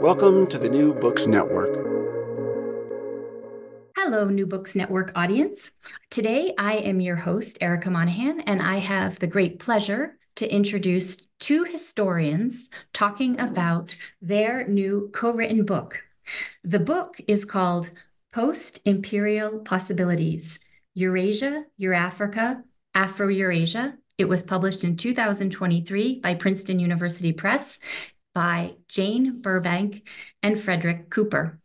Welcome to the New Books Network. Hello, New Books Network audience. Today, I am your host, Erika Monahan, and I have the great pleasure to introduce two historians talking about their new co written book. The book is called Post Imperial Possibilities Eurasia, Eurafrica, Afro Eurasia. It was published in 2023 by Princeton University Press by Jane Burbank and Frederick Cooper.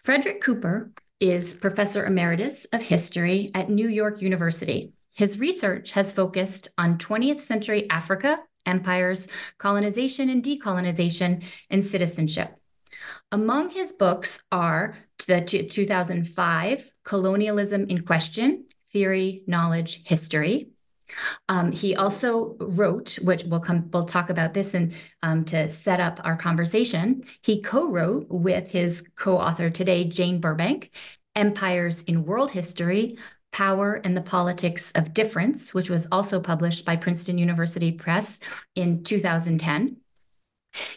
Frederick Cooper is Professor Emeritus of History at New York University. His research has focused on 20th century Africa, empires, colonization and decolonization, and citizenship. Among his books are the 2005 Colonialism in Question Theory, Knowledge, History, um, he also wrote, which we'll come, we'll talk about this and um, to set up our conversation. He co-wrote with his co-author today, Jane Burbank, "Empires in World History: Power and the Politics of Difference," which was also published by Princeton University Press in 2010.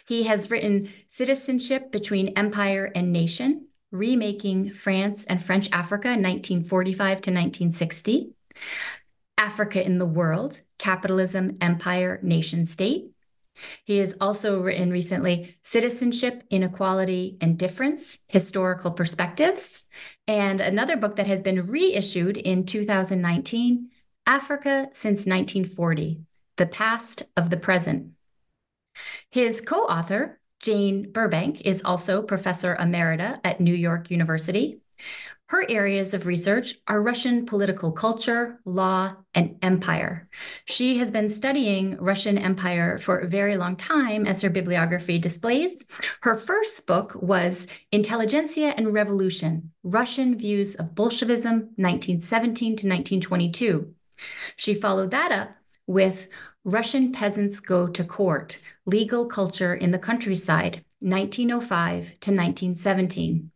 He has written "Citizenship Between Empire and Nation." Remaking France and French Africa, 1945 to 1960. Africa in the World Capitalism, Empire, Nation State. He has also written recently Citizenship, Inequality, and Difference Historical Perspectives, and another book that has been reissued in 2019 Africa Since 1940 The Past of the Present. His co author, Jane Burbank, is also Professor Emerita at New York University. Her areas of research are Russian political culture, law, and empire. She has been studying Russian empire for a very long time, as her bibliography displays. Her first book was Intelligentsia and Revolution Russian Views of Bolshevism, 1917 to 1922. She followed that up with Russian Peasants Go to Court Legal Culture in the Countryside, 1905 to 1917.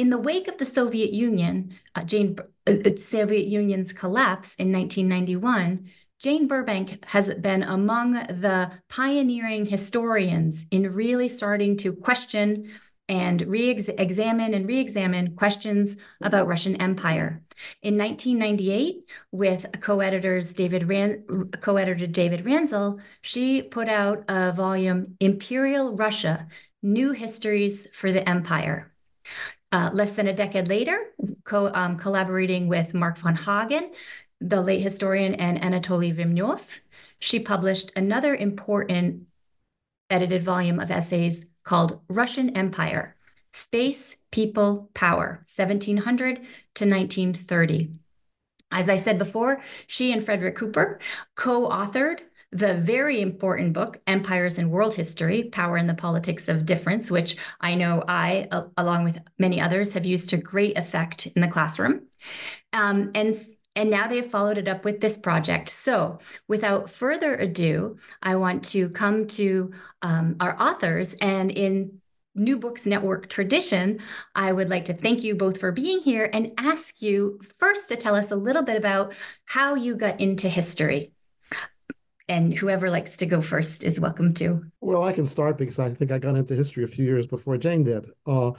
In the wake of the Soviet Union, uh, Jane, uh, uh, Soviet Union's collapse in 1991, Jane Burbank has been among the pioneering historians in really starting to question and re-examine and re-examine questions about Russian Empire. In 1998, with co-editors David co-editor David Ransel, she put out a volume, Imperial Russia: New Histories for the Empire. Uh, less than a decade later, co- um, collaborating with Mark von Hagen, the late historian, and Anatoly Remnev, she published another important edited volume of essays called Russian Empire Space, People, Power, 1700 to 1930. As I said before, she and Frederick Cooper co authored the very important book, Empires in World History Power and the Politics of Difference, which I know I, along with many others, have used to great effect in the classroom. Um, and and now they've followed it up with this project. So, without further ado, I want to come to um, our authors. And in New Books Network tradition, I would like to thank you both for being here and ask you first to tell us a little bit about how you got into history. And whoever likes to go first is welcome to. Well, I can start because I think I got into history a few years before Jane did. Uh,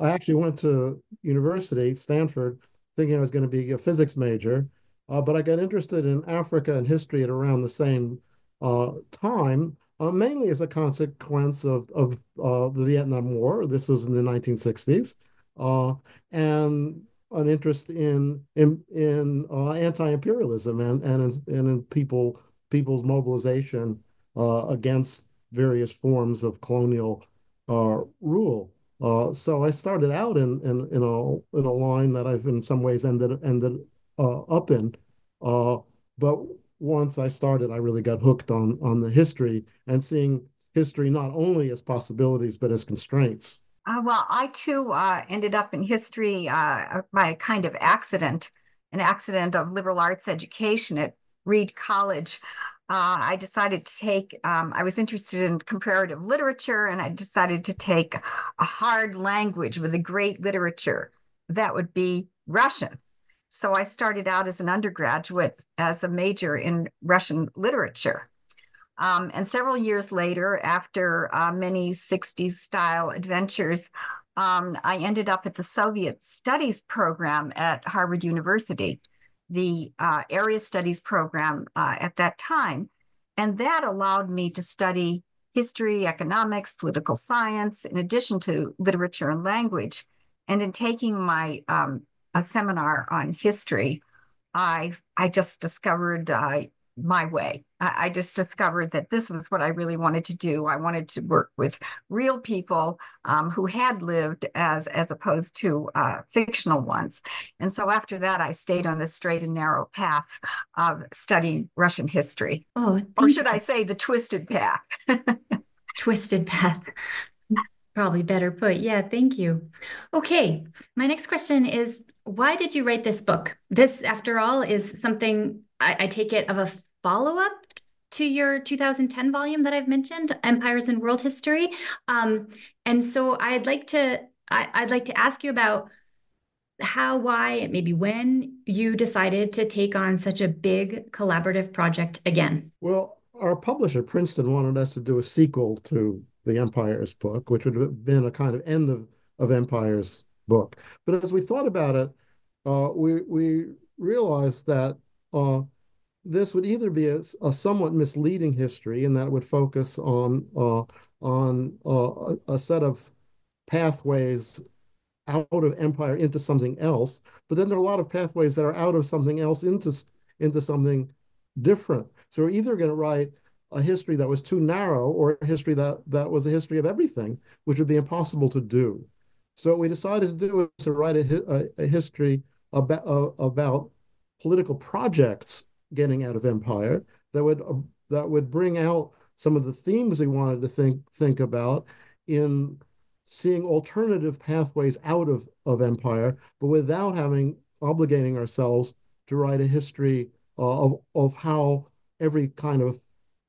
I actually went to university, Stanford, thinking I was going to be a physics major, uh, but I got interested in Africa and history at around the same uh, time, uh, mainly as a consequence of, of uh, the Vietnam War. This was in the 1960s, uh, and an interest in in, in anti-imperialism and and and in people people's mobilization against various forms of colonial rule. Uh, so I started out in, in in a in a line that I've in some ways ended ended uh, up in, uh, but once I started, I really got hooked on on the history and seeing history not only as possibilities but as constraints. Uh, well, I too uh, ended up in history uh, by a kind of accident, an accident of liberal arts education at Reed College uh, I decided to take, um, I was interested in comparative literature, and I decided to take a hard language with a great literature. That would be Russian. So I started out as an undergraduate as a major in Russian literature. Um, and several years later, after uh, many 60s style adventures, um, I ended up at the Soviet Studies program at Harvard University the uh, area studies program uh, at that time. And that allowed me to study history, economics, political science, in addition to literature and language. And in taking my um, a seminar on history, I I just discovered uh, my way. I, I, just discovered that this was what I really wanted to do. I wanted to work with real people um, who had lived as as opposed to uh, fictional ones. And so after that, I stayed on the straight and narrow path of studying Russian history. Oh, or should you. I say, the twisted path? twisted path. Probably better put. Yeah, thank you. Okay, my next question is why did you write this book? This, after all, is something I, I take it of a follow up to your 2010 volume that I've mentioned, Empires in World History. Um, and so I'd like to I, I'd like to ask you about how, why, and maybe when you decided to take on such a big collaborative project again. Well, our publisher, Princeton, wanted us to do a sequel to the Empires book, which would have been a kind of end of, of Empires book. But as we thought about it, uh, we we realized that uh, this would either be a, a, somewhat misleading history in that would focus on uh, on uh, a, a, set of pathways out of empire into something else, but then there are a lot of pathways that are out of something else into into something different. So we're either going to write a history that was too narrow or a history that that was a history of everything, which would be impossible to do. So what we decided to do was to write a, a, a history about uh, about political projects getting out of empire that would that would bring out some of the themes we wanted to think think about in seeing alternative pathways out of, of empire, but without having obligating ourselves to write a history uh, of, of how every kind of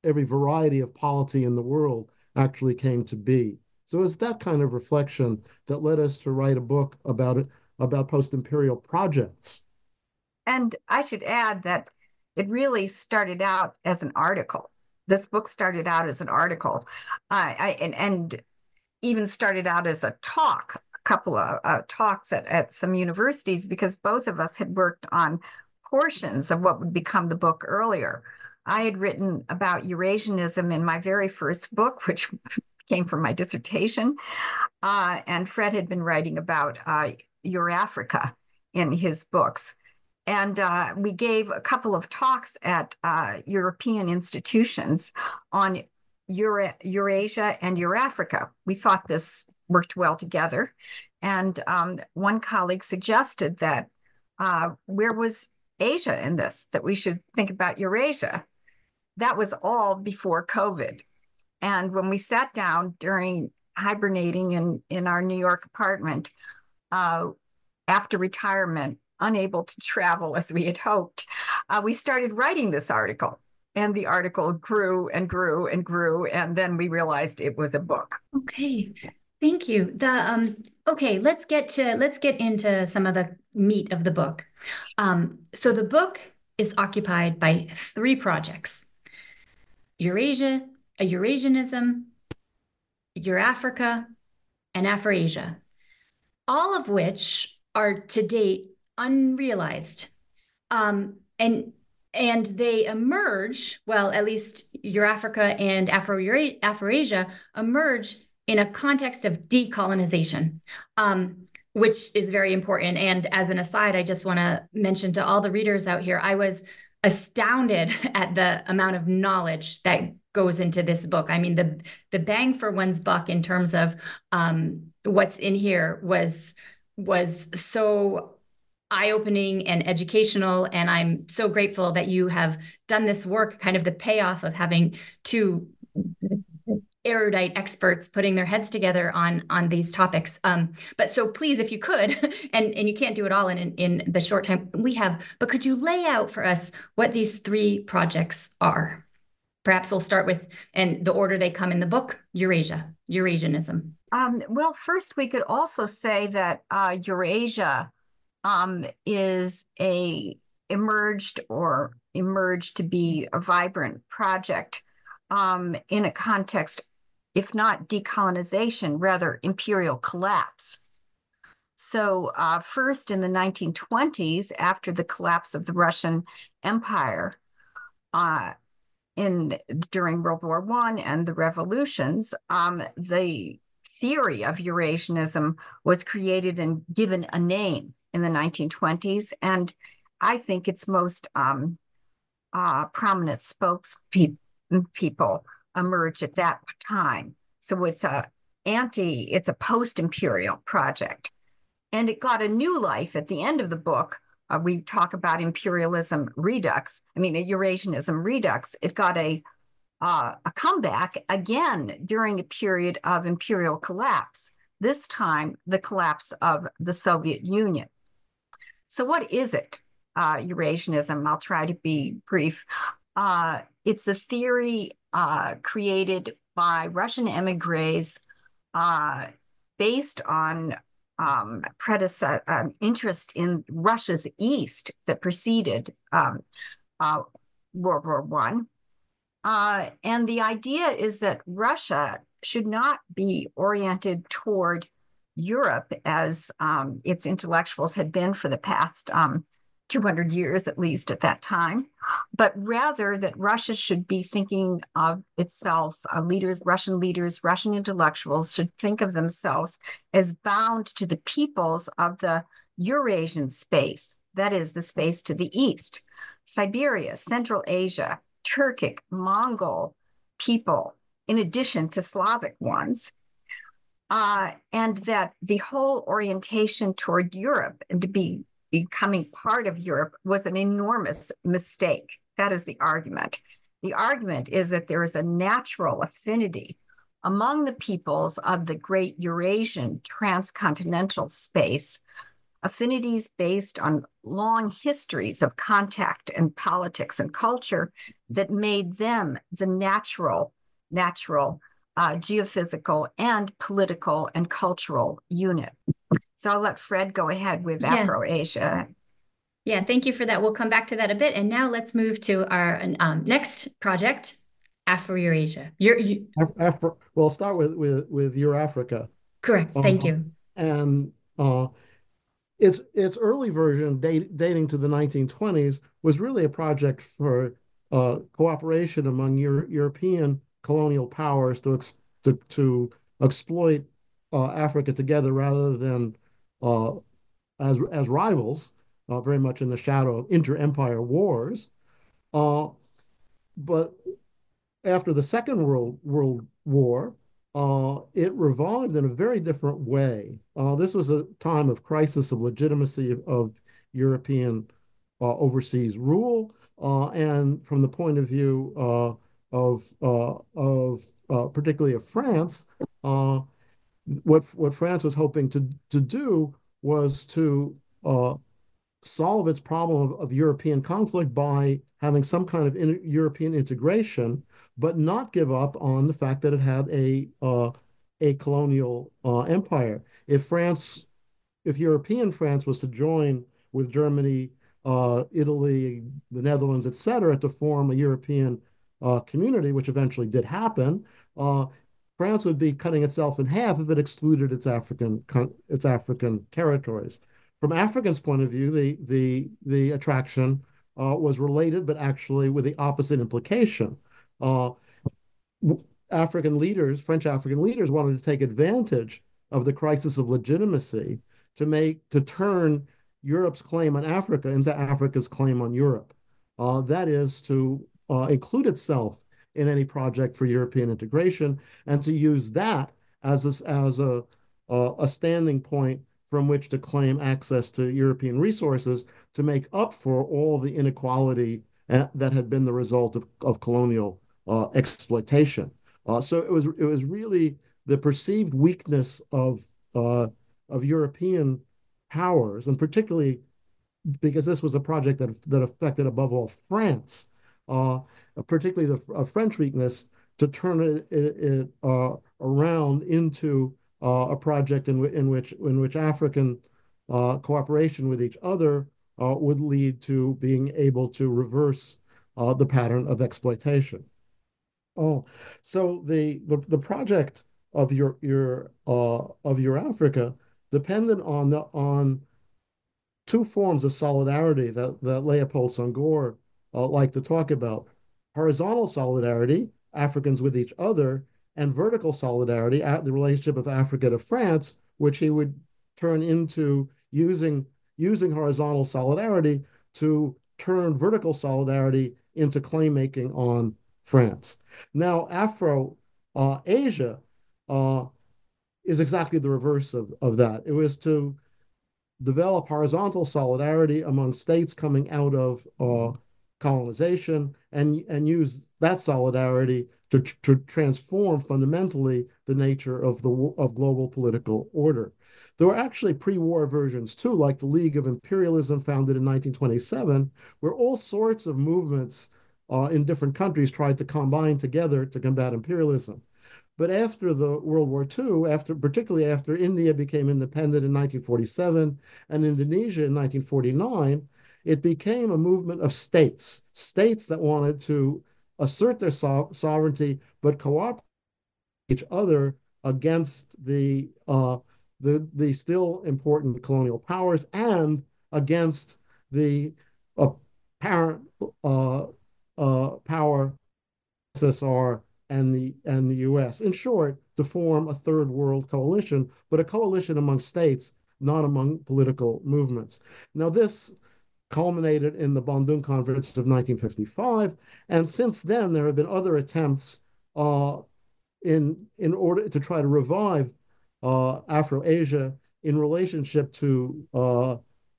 every variety of polity in the world actually came to be. So it's that kind of reflection that led us to write a book about it about post-imperial projects. And I should add that it really started out as an article. This book started out as an article, uh, I, and, and even started out as a talk, a couple of uh, talks at, at some universities, because both of us had worked on portions of what would become the book earlier. I had written about Eurasianism in my very first book, which came from my dissertation. Uh, and Fred had been writing about uh, Eurafrica in his books. And uh, we gave a couple of talks at uh, European institutions on Eura- Eurasia and Eurafrica. We thought this worked well together. And um, one colleague suggested that uh, where was Asia in this, that we should think about Eurasia. That was all before COVID. And when we sat down during hibernating in, in our New York apartment, uh, after retirement, unable to travel as we had hoped, uh, we started writing this article. And the article grew and grew and grew. And then we realized it was a book. Okay. Thank you. The um okay, let's get to let's get into some of the meat of the book. Um, so the book is occupied by three projects. Eurasia, a Eurasianism, Eurafrica, and Afroasia, all of which are to date unrealized. Um, and and they emerge, well, at least Eurafrica and Afro Afroasia emerge in a context of decolonization, um, which is very important. And as an aside, I just want to mention to all the readers out here, I was astounded at the amount of knowledge that goes into this book. I mean, the the bang for one's buck in terms of um, what's in here was was so eye-opening and educational and i'm so grateful that you have done this work kind of the payoff of having two erudite experts putting their heads together on on these topics. Um, but so please if you could and and you can't do it all in in the short time we have but could you lay out for us what these three projects are? Perhaps we'll start with and the order they come in the book eurasia eurasianism. Um, well first we could also say that uh, eurasia um, is a emerged or emerged to be a vibrant project um, in a context if not decolonization, rather imperial collapse. So, uh, first in the 1920s, after the collapse of the Russian Empire, uh, in during World War One and the revolutions, um, the theory of Eurasianism was created and given a name in the 1920s, and I think its most um, uh, prominent spokespeople emerge at that time. So it's a anti, it's a post-imperial project. And it got a new life at the end of the book. Uh, we talk about imperialism redux. I mean, Eurasianism redux. It got a uh, a comeback again during a period of imperial collapse. This time, the collapse of the Soviet Union. So, what is it? Uh, Eurasianism. I'll try to be brief. Uh, it's a theory uh, created by Russian emigres uh, based on um, predecessor um, interest in Russia's East that preceded um, uh, World War One, uh, and the idea is that Russia should not be oriented toward Europe as um, its intellectuals had been for the past um, 200 years at least at that time, but rather that Russia should be thinking of itself, uh, leaders, Russian leaders, Russian intellectuals should think of themselves as bound to the peoples of the Eurasian space, that is, the space to the east, Siberia, Central Asia, Turkic, Mongol people, in addition to Slavic ones. Uh, and that the whole orientation toward Europe and to be becoming part of Europe was an enormous mistake. That is the argument. The argument is that there is a natural affinity among the peoples of the great Eurasian transcontinental space, affinities based on long histories of contact and politics and culture that made them the natural, natural uh, geophysical and political and cultural unit. So I'll let Fred go ahead with yeah. Afro-Asia. Yeah, thank you for that. We'll come back to that a bit. And now let's move to our um, next project, Afro-Eurasia. You're, you... Afro, well, I'll start with, with, with Eurafrica. Correct. Thank uh, you. And uh, its, its early version, date, dating to the 1920s, was really a project for uh, cooperation among Euro European colonial powers to, to, to exploit uh, Africa together rather than uh, as as rivals, uh, very much in the shadow of inter-empire wars. Uh, but after the Second World World War, uh, it revived in a very different way. Uh, this was a time of crisis of legitimacy of, of European overseas rule, and from the point of view of of particularly of France, what what France was hoping to to do was to uh, solve its problem of, of European conflict by having some kind of European integration, but not give up on the fact that it had a uh, a colonial uh, empire. If France, if European France was to join with Germany, uh, Italy, the Netherlands, etc., to form a European uh, community, which eventually did happen, uh, France would be cutting itself in half if it excluded its African its African territories. From Africans' point of view, the the the attraction uh, was related, but actually with the opposite implication. Uh, African leaders, French African leaders, wanted to take advantage of the crisis of legitimacy to make to turn Europe's claim on Africa into Africa's claim on Europe. Uh, that is to uh, include itself in any project for European integration and to use that as a, as a, a standing point from which to claim access to European resources to make up for all the inequality uh, that had been the result of, of colonial uh, exploitation. Uh, so it was it was really the perceived weakness of uh, of European powers, and particularly because this was a project that that affected above all France, uh, particularly the French weakness to turn it, it, it uh, around into uh, a project in, in which in which African uh, cooperation with each other would lead to being able to reverse the pattern of exploitation. Oh, so the the, the project of your your uh, of Eurafrica depended on the on two forms of solidarity that that Leopold Senghor uh, liked to talk about: horizontal solidarity, Africans with each other, and vertical solidarity, at the relationship of Africa to France, which he would turn into using using horizontal solidarity to turn vertical solidarity into claim making on France. Now, Afro uh, Asia uh, is exactly the reverse of, of that. It was to develop horizontal solidarity among states coming out of uh, colonization and, and use that solidarity to, to transform fundamentally the nature of the of global political order. There were actually pre-war versions too, like the League of Imperialism, founded in 1927, where all sorts of movements uh, in different countries tried to combine together to combat imperialism. But after the World War II, after particularly after India became independent in 1947 and Indonesia in 1949, it became a movement of states, states that wanted to assert their so sovereignty but cooperate each other against the uh, the the still important colonial powers and against the apparent uh, uh, power, USSR and the and the U.S. In short, to form a third world coalition, but a coalition among states, not among political movements. Now, this culminated in the Bandung Conference of 1955, and since then there have been other attempts uh, in in order to try to revive uh, Afro-Asia in relationship to uh,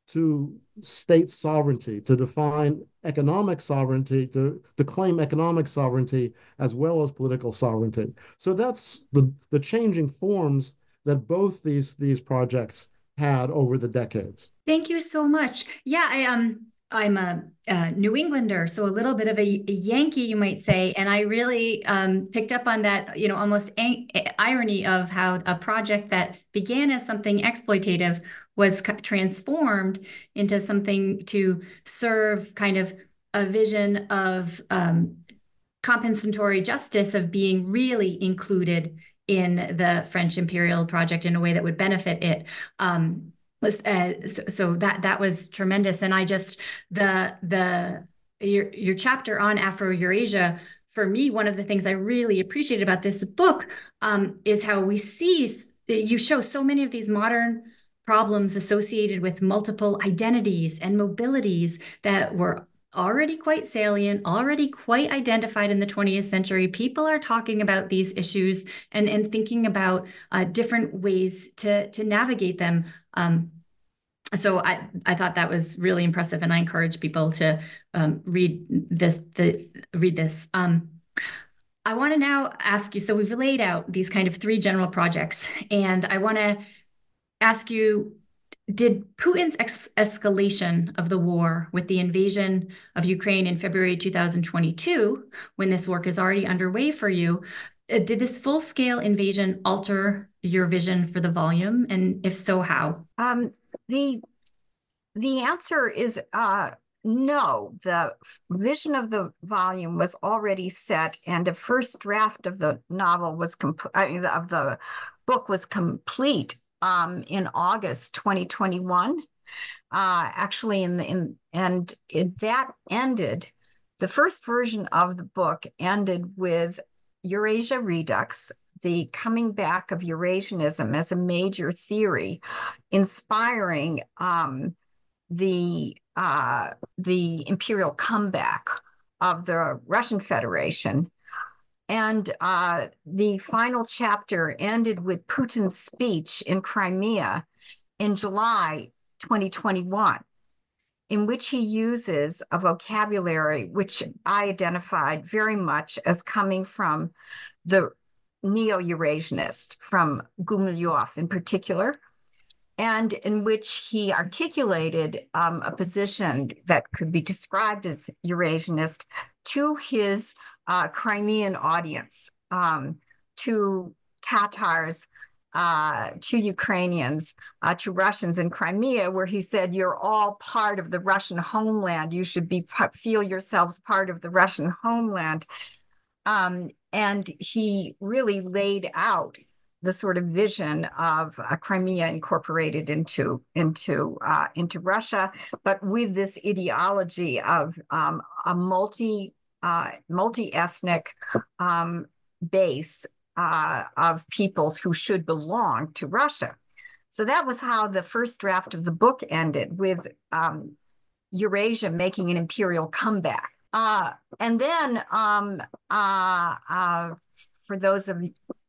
to state sovereignty, to define economic sovereignty, to, to claim economic sovereignty as well as political sovereignty. So that's the, the changing forms that both these, these projects had over the decades. Thank you so much. Yeah, I um I'm a, a, New Englander, so a little bit of a, a Yankee, you might say. And I really um, picked up on that, you know, almost irony of how a project that began as something exploitative was transformed into something to serve kind of a vision of um, compensatory justice, of being really included in the French imperial project in a way that would benefit it. Um, uh, so, so that that was tremendous, and I just the the your your chapter on Afro Eurasia for me, one of the things I really appreciated about this book um, is how we see you show so many of these modern problems associated with multiple identities and mobilities that were already quite salient, already quite identified in the 20th century. People are talking about these issues and, and thinking about uh, different ways to, to navigate them. Um, so I, I thought that was really impressive, and I encourage people to um, read this. The read this. Um, I want to now ask you. So we've laid out these kind of three general projects, and I want to ask you did Putin's ex- escalation of the war with the invasion of Ukraine in February 2022, when this work is already underway for you, uh, did this full scale invasion alter your vision for the volume? And if so, how? Um, the the answer is uh, no. The vision of the volume was already set, and a first draft of the novel was complete. I mean, of the book was complete um, in August 2021. Uh, actually, in the in and it, that ended. The first version of the book ended with Eurasia Redux, the coming back of Eurasianism as a major theory, inspiring um, the uh, the imperial comeback of the Russian Federation and uh, the final chapter ended with Putin's speech in Crimea in July 2021, in which he uses a vocabulary which I identified very much as coming from the neo Eurasianists, from Gumilyov in particular, and in which he articulated um, a position that could be described as Eurasianist to his uh, Crimean audience, um, to Tatars, uh, to Ukrainians, uh, to Russians in Crimea, where he said, "You're all part of the Russian homeland. You should be feel yourselves part of the Russian homeland." Um, and he really laid out the sort of vision of uh, Crimea incorporated into into uh, into Russia, but with this ideology of um, a multi uh, multi-ethnic um, base uh, of peoples who should belong to Russia. So that was how the first draft of the book ended with um, Eurasia making an imperial comeback. Uh, and then um, uh, uh, for those of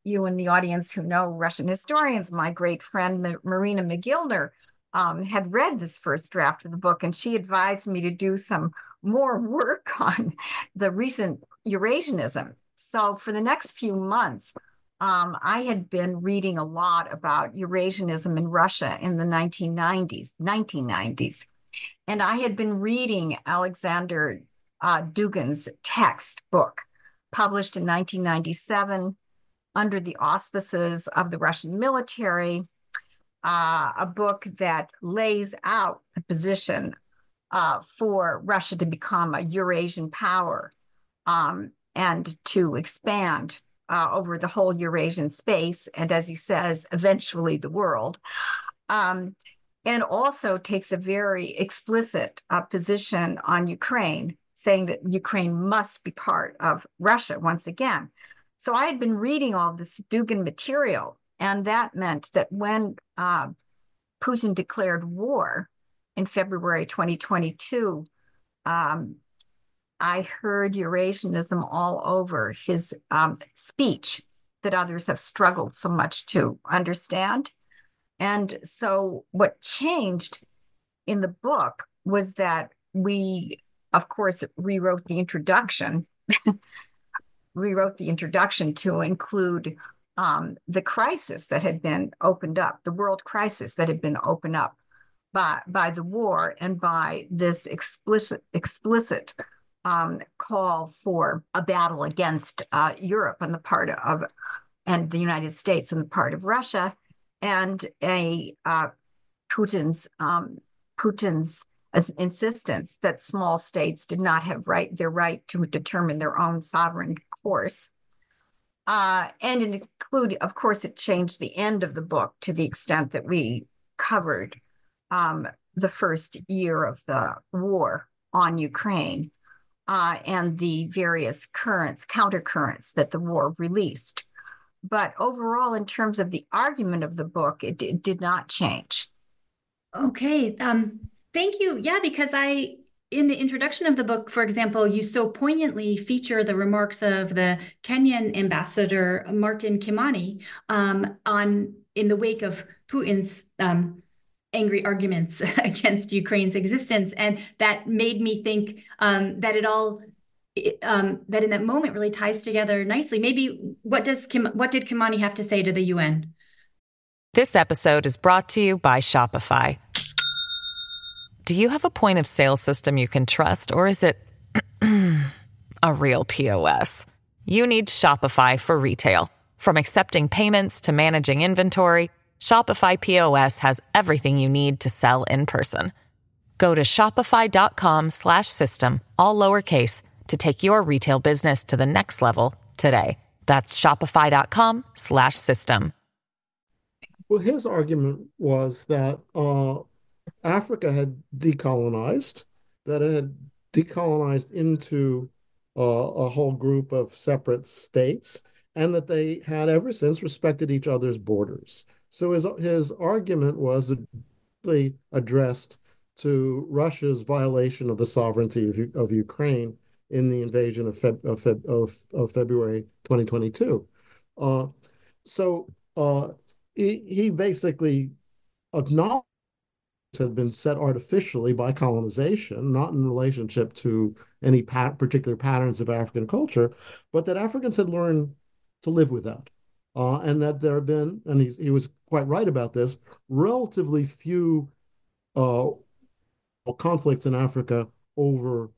you in the audience who know Russian historians, my great friend Marina Mogilner um, had read this first draft of the book, and she advised me to do some more work on the recent Eurasianism. So for the next few months, um, I had been reading a lot about Eurasianism in Russia in the 1990s, 1990s. And I had been reading Alexander uh, Dugin's text book, published in 1997 under the auspices of the Russian military, uh, a book that lays out the position uh, for Russia to become a Eurasian power um, and to expand uh, over the whole Eurasian space, and as he says, eventually the world. Um, and also takes a very explicit uh, position on Ukraine, saying that Ukraine must be part of Russia once again. So I had been reading all this Dugin material, and that meant that when uh, Putin declared war, in February 2022, um, I heard Eurasianism all over his um, speech that others have struggled so much to understand. And so, what changed in the book was that we, of course, rewrote the introduction, rewrote the introduction to include um, the crisis that had been opened up, the world crisis that had been opened up by by the war and by this explicit explicit um, call for a battle against uh, Europe on the part of and the United States on the part of Russia, and a uh, Putin's um, Putin's insistence that small states did not have right their right to determine their own sovereign course. Uh, and it included, of course, it changed the end of the book to the extent that we covered um, the first year of the war on Ukraine uh, and the various currents, countercurrents that the war released. But overall, in terms of the argument of the book, it, it did not change. Okay. Um, thank you. Yeah, because I, in the introduction of the book, for example, you so poignantly feature the remarks of the Kenyan ambassador Martin Kimani um, on in the wake of Putin's um, angry arguments against Ukraine's existence. And that made me think um, that it all um, that in that moment really ties together nicely. Maybe what does Kim, what did Kimani have to say to the UN? This episode is brought to you by Shopify. Do you have a point of sale system you can trust, or is it a real POS? You need Shopify for retail. From accepting payments to managing inventory, Shopify POS has everything you need to sell in person. Go to shopify.com/system all lowercase to take your retail business to the next level today. That's shopify.com/system. Well, his argument was that uh, Africa had decolonized, that it had decolonized into uh, a whole group of separate states, and that they had ever since respected each other's borders. So his his argument was addressed to Russia's violation of the sovereignty of, of Ukraine in the invasion of, Feb, of, Feb, of, of February 2022. Uh, so uh, he, he basically acknowledged had been set artificially by colonization, not in relationship to any pat particular patterns of African culture, but that Africans had learned to live with that. Uh, and that there have been, and he, he was quite right about this, relatively few uh, conflicts in Africa over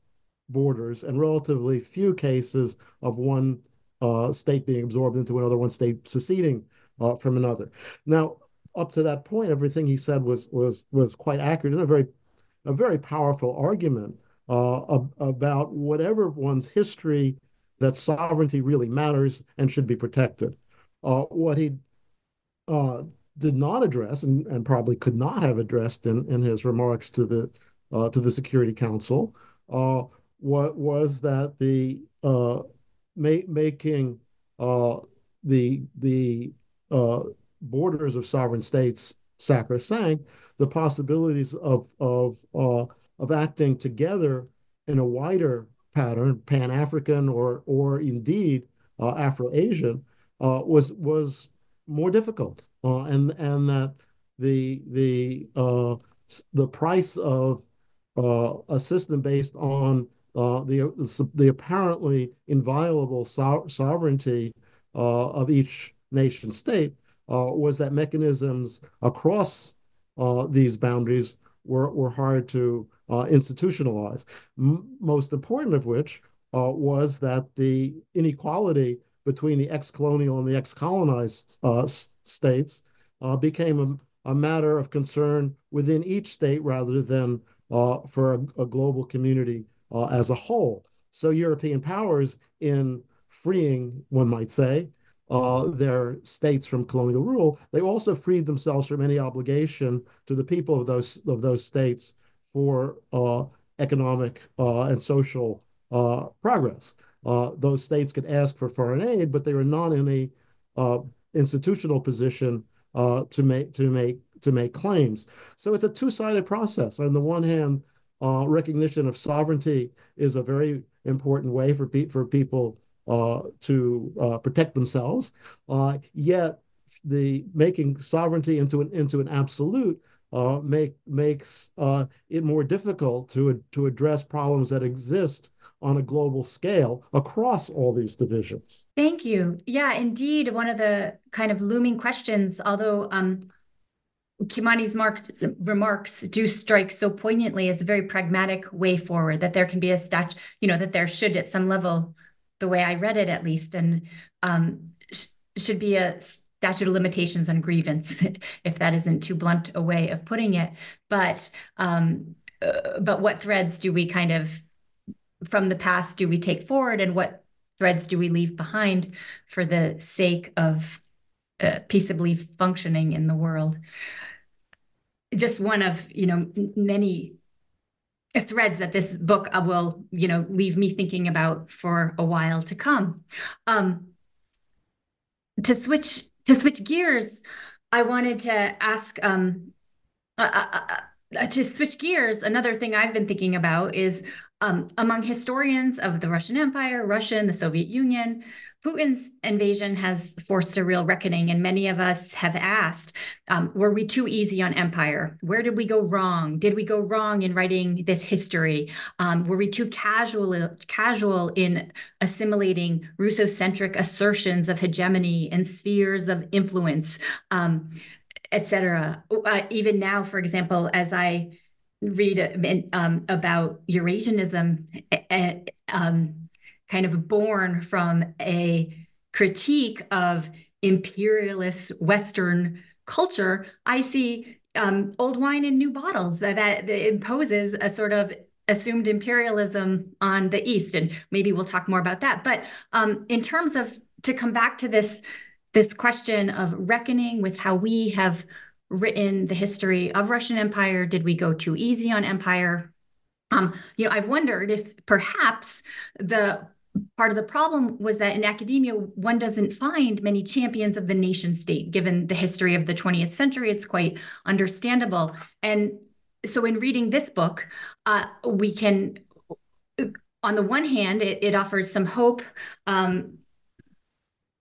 borders and relatively few cases of one uh, state being absorbed into another, one state seceding uh, from another. Now, up to that point, everything he said was was was quite accurate and a very a very powerful argument uh, about whatever one's history that sovereignty really matters and should be protected. Uh, what he uh, did not address and, and probably could not have addressed in, in his remarks to the uh, to the Security Council uh, what was that the uh, ma- making the the borders of sovereign states sacrosanct, the possibilities of of uh, of acting together in a wider pattern, Pan African or or indeed uh, Afro Asian, uh, was was more difficult, uh, and and that the the uh, the price of uh, a system based on the the apparently inviolable so- sovereignty of each nation state uh, was that mechanisms across uh, these boundaries were, were hard to uh, institutionalize. M- most important of which was that the inequality between the ex-colonial and the ex-colonized states became a, a matter of concern within each state rather than uh, for a, a, global community uh, as a whole. So European powers, in freeing, one might say, uh, their states from colonial rule, they also freed themselves from any obligation to the people of those of those states for uh, economic uh, and social uh, progress. Uh, those states could ask for foreign aid, but they were not in a uh, institutional position to make to make to make claims. So it's a two-sided process. On the one hand, recognition of sovereignty is a very important way for pe- for people uh, to uh, protect themselves. Uh, yet the making sovereignty into an into an absolute uh, make makes uh, it more difficult to to address problems that exist on a global scale across all these divisions. Thank you. Yeah, indeed, one of the kind of looming questions, although um, Kimani's marked, remarks do strike so poignantly as a very pragmatic way forward that there can be a stat, you know, that there should at some level the way I read it at least, and um, sh- should be a statute of limitations on grievance, if that isn't too blunt a way of putting it. But um, uh, but what threads do we kind of from the past do we take forward, and what threads do we leave behind for the sake of uh, peaceably functioning in the world? Just one of you know many threads that this book uh, will you know leave me thinking about for a while to come um, to switch to switch gears i wanted to ask um, uh, uh, uh, to switch gears another thing i've been thinking about is um, among historians of the russian empire russia and the soviet union Putin's invasion has forced a real reckoning, and many of us have asked um, Were we too easy on empire? Where did we go wrong? Did we go wrong in writing this history? Um, were we too casual, casual in assimilating Russocentric assertions of hegemony and spheres of influence? Um, etc. Uh, even now, for example, as I read um, about Eurasianism, um, kind of born from a critique of imperialist Western culture, I see um, old wine in new bottles that, that, that imposes a sort of assumed imperialism on the East, and maybe we'll talk more about that. But um, in terms of to come back to this this question of reckoning with how we have written the history of Russian Empire, did we go too easy on empire? Um, you know, I've wondered if perhaps the part of the problem was that in academia, one doesn't find many champions of the nation state, given the history of the 20th century. It's quite understandable. And so, in reading this book, uh, we can, on the one hand, it, it offers some hope um,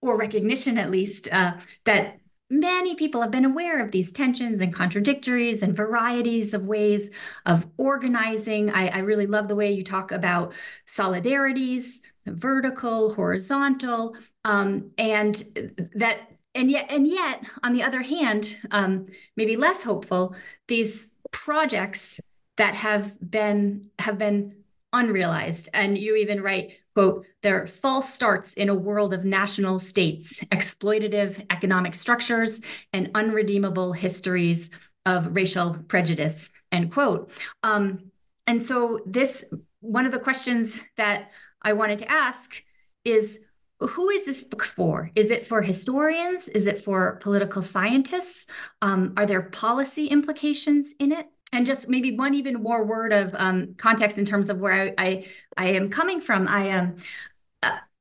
or recognition, at least, uh, that many people have been aware of these tensions and contradictories and varieties of ways of organizing. I, I really love the way you talk about solidarities, vertical, horizontal, um, and that and yet and yet on the other hand, um, maybe less hopeful, these projects that have been have been unrealized. And you even write, quote, they're false starts in a world of national states, exploitative economic structures, and unredeemable histories of racial prejudice, end quote. Um, and so this one of the questions that I wanted to ask is who is this book for? Is it for historians? Is it for political scientists? Um, are there policy implications in it? And just maybe one even more word of um, context in terms of where I, I, I am coming from. I am. Um,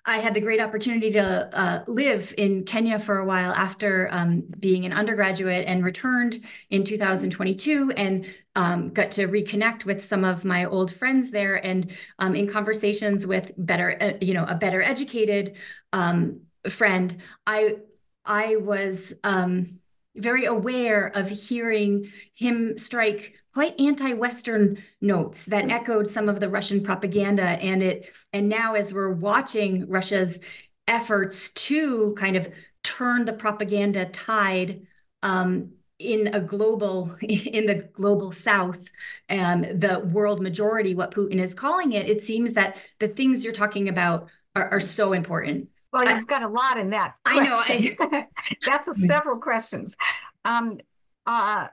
I had the great opportunity to uh, live in Kenya for a while after um, being an undergraduate and returned in 2022 and um, got to reconnect with some of my old friends there and um, in conversations with better, uh, you know, a better educated um, friend, I I was um, very aware of hearing him strike quite anti-western notes that mm. echoed some of the russian propaganda and it and now as we're watching russia's efforts to kind of turn the propaganda tide um, in a global in the global south um, the world majority what putin is calling it it seems that the things you're talking about are, are so important well, you've got a lot in that. Question. I know. I, That's a, several questions. Um, uh,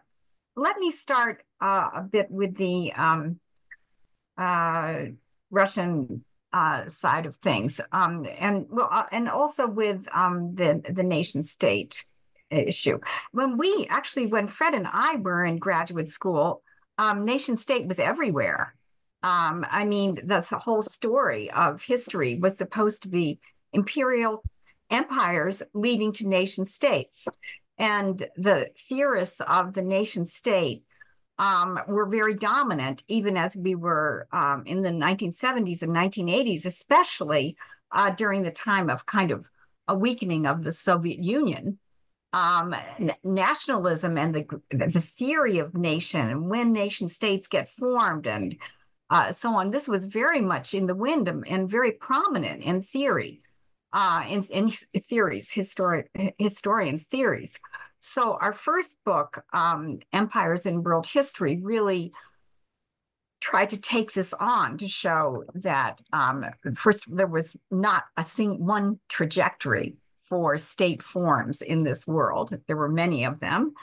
let me start uh, a bit with the um, uh, Russian uh, side of things, um, and well, uh, and also with um, the the nation state issue. When we actually, when Fred and I were in graduate school, um, nation state was everywhere. Um, I mean, the whole story of history was supposed to be imperial empires leading to nation states. And the theorists of the nation state um, were very dominant, even as we were um, in the 1970s and 1980s, especially uh, during the time of kind of a weakening of the Soviet Union. Um, nationalism and the, the theory of nation and when nation states get formed and uh, so on. This was very much in the wind and very prominent in theory uh, in, in theories, historic historians' theories. So our first book, um, Empires in World History, really tried to take this on to show that um, first there was not a sing one trajectory for state forms in this world. There were many of them.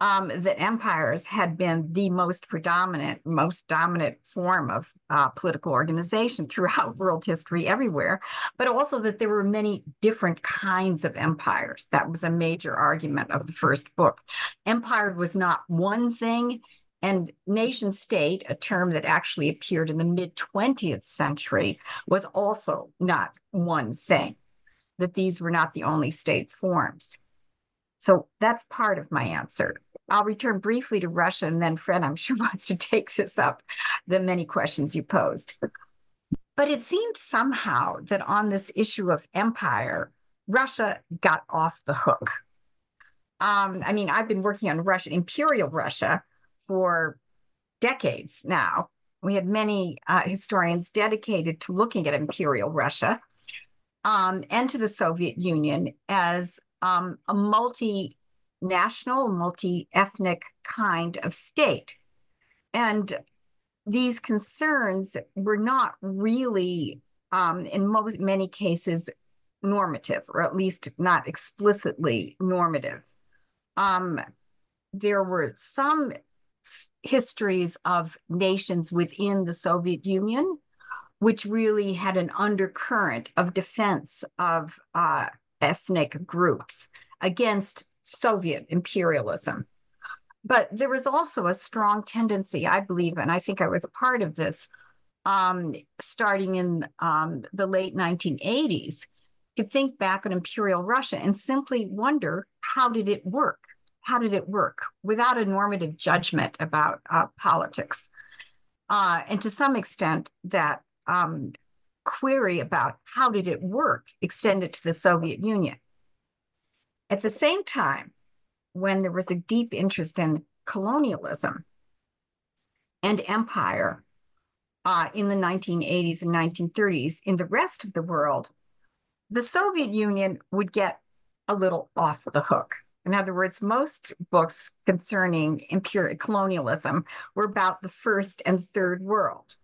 Um, that empires had been the most predominant, most dominant form of uh, political organization throughout world history everywhere, but also that there were many different kinds of empires. That was a major argument of the first book. Empire was not one thing. And nation state, a term that actually appeared in the mid 20th century, was also not one thing that these were not the only state forms. So that's part of my answer. I'll return briefly to Russia, and then Fred, I'm sure, wants to take this up, the many questions you posed. But it seemed somehow that on this issue of empire, Russia got off the hook. Um, I mean, I've been working on Russia, Imperial Russia, for decades now. We had many uh, historians dedicated to looking at Imperial Russia um, and to the Soviet Union as um, a multi national, multi ethnic kind of state. And these concerns were not really, um, in most, many cases, normative, or at least not explicitly normative. Um, there were some histories of nations within the Soviet Union, which really had an undercurrent of defense of uh, ethnic groups against Soviet imperialism. But there was also a strong tendency, I believe, and I think I was a part of this, um, starting in um, the late 1980s, to think back on imperial Russia and simply wonder how did it work? How did it work without a normative judgment about uh, politics? Uh, and to some extent, that um, query about how did it work extended to the Soviet Union. At the same time, when there was a deep interest in colonialism and empire uh, in the 1980s and 1930s in the rest of the world, the Soviet Union would get a little off the hook. In other words, most books concerning imperial colonialism were about the first and third world,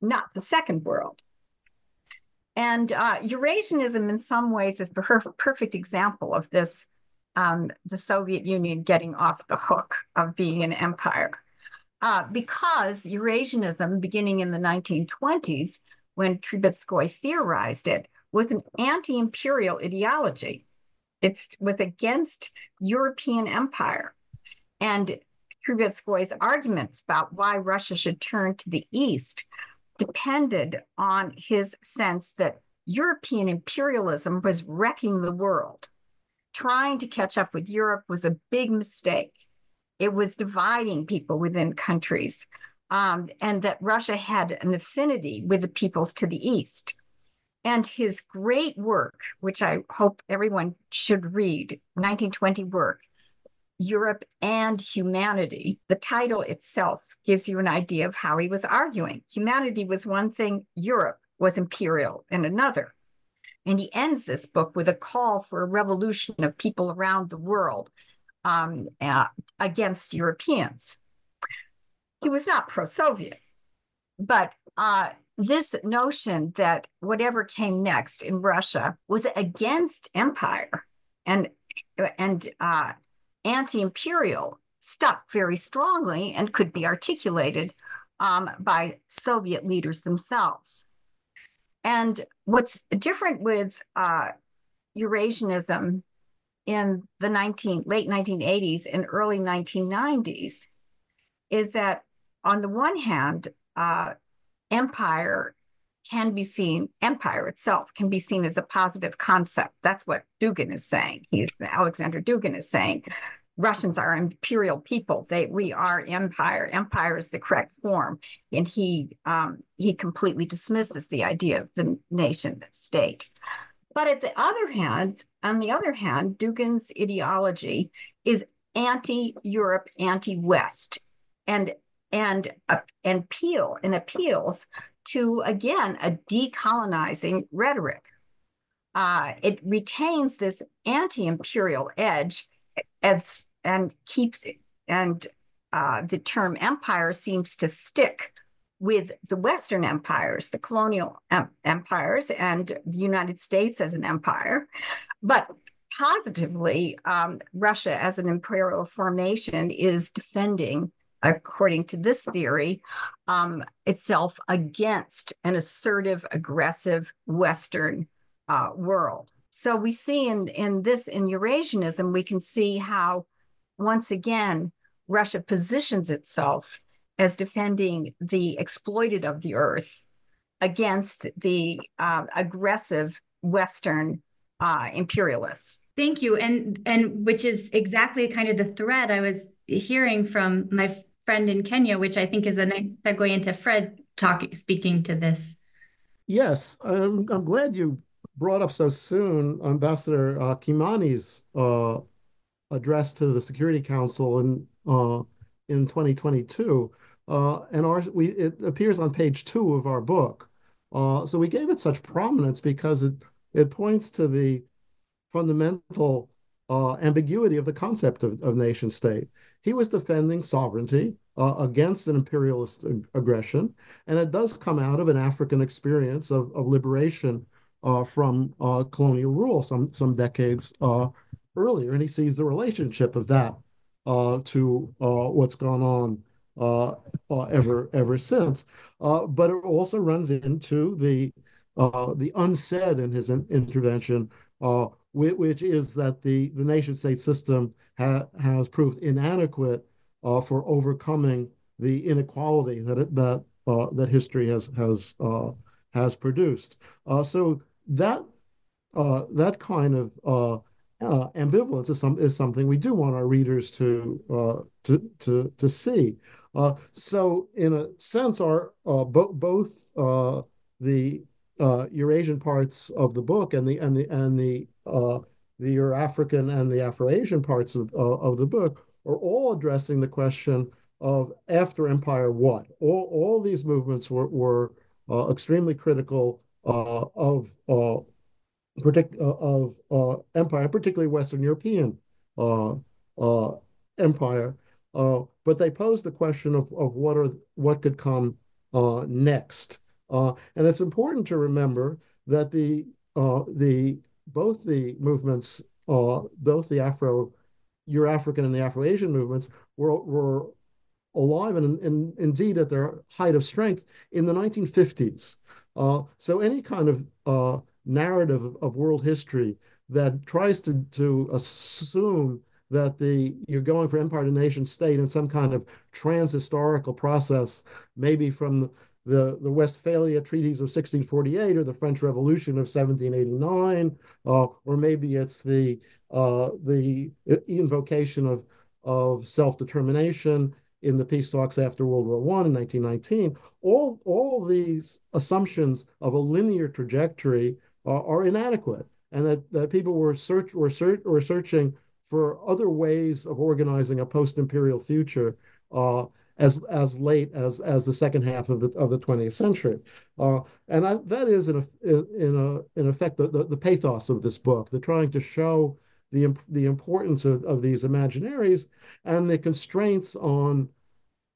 not the second world. And uh, Eurasianism, in some ways, is the per- perfect example of this um, the Soviet Union getting off the hook of being an empire. Uh, because Eurasianism, beginning in the 1920s, when Trubetskoy theorized it, was an anti imperial ideology. It was against European empire. And Trubetskoy's arguments about why Russia should turn to the East depended on his sense that European imperialism was wrecking the world. Trying to catch up with Europe was a big mistake. It was dividing people within countries, um, and that Russia had an affinity with the peoples to the east. And his great work, which I hope everyone should read, 1920 work, Europe and Humanity, the title itself gives you an idea of how he was arguing. Humanity was one thing, Europe was imperial in another. And he ends this book with a call for a revolution of people around the world um, uh, against Europeans. He was not pro Soviet, but uh, this notion that whatever came next in Russia was against empire and and uh, anti-imperial stuck very strongly and could be articulated um, by Soviet leaders themselves. And what's different with uh, Eurasianism in the 19, late 1980s and early 1990s is that, on the one hand, uh, empire can be seen, empire itself can be seen as a positive concept. That's what Dugin is saying. He's Alexander Dugin is saying. Russians are imperial people. They we are empire. Empire is the correct form, and he um, he completely dismisses the idea of the nation state. But at the other hand, on the other hand, Dugin's ideology is anti-Europe, anti-West, and and uh, and appeal and appeals to again a decolonizing rhetoric. Uh, it retains this anti-imperial edge as, and keeps and uh, the term empire seems to stick with the Western empires, the colonial em- empires, and the United States as an empire. But positively, um, Russia as an imperial formation is defending, according to this theory, um, itself against an assertive, aggressive Western uh, world. So we see in, in this, in Eurasianism, we can see how, once again, Russia positions itself as defending the exploited of the earth against the uh, aggressive Western uh, imperialists. Thank you, and and which is exactly kind of the thread I was hearing from my friend in Kenya, which I think is a nice segue into Fred talking, speaking to this. Yes, I'm, I'm glad you brought up so soon Ambassador uh, Kimani's uh, address to the Security Council in uh, in 2022, uh, and our we it appears on page two of our book. Uh, so we gave it such prominence because it it points to the fundamental uh, ambiguity of the concept of, of nation state. He was defending sovereignty against an imperialist ag aggression, and it does come out of an African experience of, of liberation from uh, colonial rule some some decades uh, earlier, and he sees the relationship of that uh, to what's gone on uh, uh, ever ever since. Uh, but it also runs into the the unsaid in his in intervention, which is that the the nation state system ha has proved inadequate for overcoming the inequality that it, that that history has has has produced. so that that kind of uh, ambivalence is some is something we do want our readers to uh, to to to see. Uh, so, in a sense, our uh, bo both uh, the uh, Eurasian parts of the book and the and the and the the Euro-African and the Afro-Asian parts of of the book are all addressing the question of after empire what. All all these movements were were Uh, extremely critical uh, of uh, partic- uh, of uh, empire, particularly Western European uh, empire. but they pose the question of, of what are what could come next. and it's important to remember that the the both the movements, both the Afro Euro-African and the Afro-Asian movements were, were alive and, and, indeed at their height of strength in the 1950s. Uh, so any kind of uh, narrative of, of world history that tries to, to assume that the you're going from empire to nation state in some kind of trans-historical process, maybe from the, the, Westphalia treaties of 1648 or the French Revolution of 1789, uh, or maybe it's the uh, the invocation of of self-determination in the peace talks after World War I in 1919. All all these assumptions of a linear trajectory uh, are inadequate, and that, that people were search were search were searching for other ways of organizing a post-imperial future uh, as as late as as the second half of the of the 20th century, uh, and I, that is in a in, in a in effect the, the, the pathos of this book. They're trying to show the the importance of, of these imaginaries and the constraints on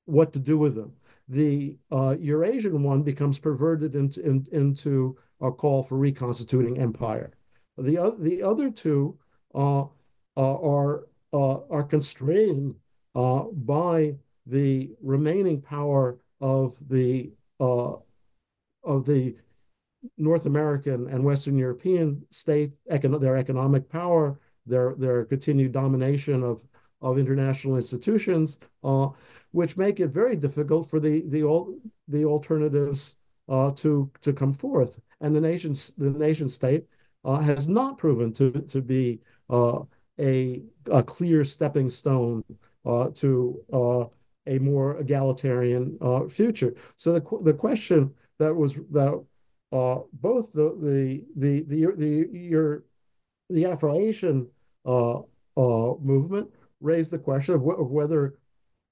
what to do with them. The uh, Eurasian one becomes perverted into in, into a call for reconstituting empire. The, the other two uh, uh, are, uh, are constrained uh, by the remaining power of the, uh, of the North American and Western European state, econ their economic power, their, their continued domination of, of international institutions, uh, which make it very difficult for the, the, the alternatives uh, to to come forth. And the nation the nation state uh, has not proven to to be uh, a a clear stepping stone uh, to uh, a more egalitarian future. So the the question that was that both the the the the your the Afro-Asian movement raised the question of, of whether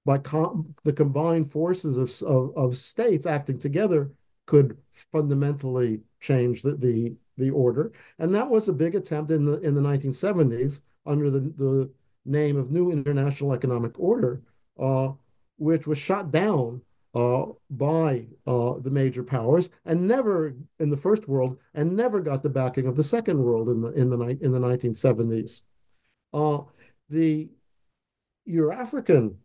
by com the combined forces of, of, of states acting together could fundamentally change the, the, the order. And that was a big attempt in the in the 1970s under the, the name of New International Economic Order, uh, which was shot down uh, by uh, the major powers and never in the first world and never got the backing of the second world in the in the in the 1970s. Uh, the Euro-African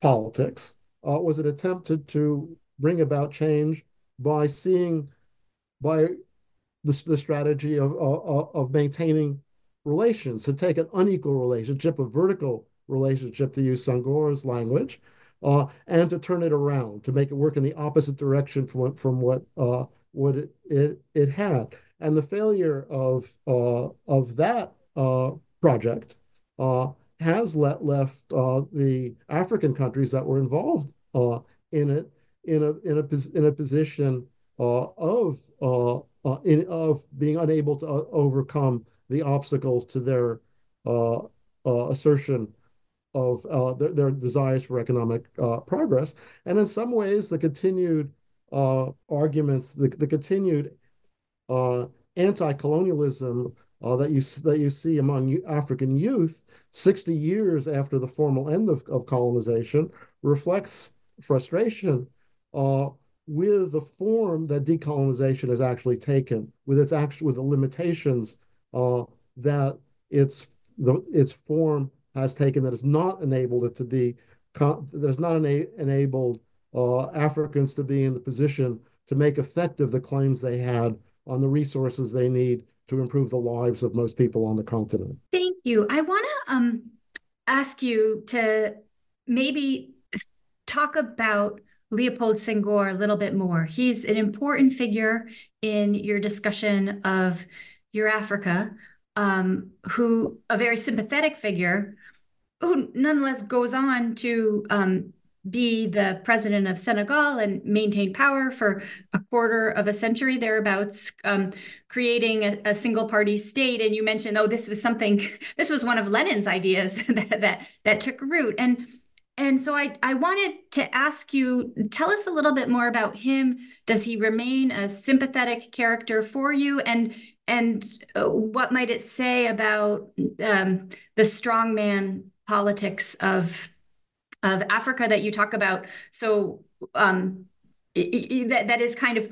politics uh, was an attempt to, to bring about change by seeing by the, the strategy of, of, of maintaining relations, to take an unequal relationship, a vertical relationship, to use Senghor's language, uh, and to turn it around, to make it work in the opposite direction from, from what uh, what it, it, it had. And the failure of uh, of that uh, project uh, has let, left uh, the African countries that were involved in it in a in a in a position of in, of being unable to overcome the obstacles to their assertion of their, their, desires for economic progress, and in some ways, the continued arguments, the, the continued anti-colonialism uh, that you that you see among African youth 60 years after the formal end of, of colonization reflects frustration uh, with the form that decolonization has actually taken, with its actual with the limitations uh, that its the its form has taken that has not enabled it to be that has not ena enabled uh, Africans to be in the position to make effective the claims they had on the resources they need to improve the lives of most people on the continent. Thank you. I want to um, ask you to maybe talk about Leopold Senghor a little bit more. He's an important figure in your discussion of Eurafrica, um, who a very sympathetic figure, who nonetheless goes on to um, be the president of Senegal and maintain power for a quarter of a century thereabouts, um, creating a, a, single party state. And you mentioned, oh, this was something, this was one of Lenin's ideas that, that, that took root. And and so I, I wanted to ask you, tell us a little bit more about him. Does he remain a sympathetic character for you? And and uh, what might it say about um, the strongman politics of of Africa that you talk about. So um, that that is kind of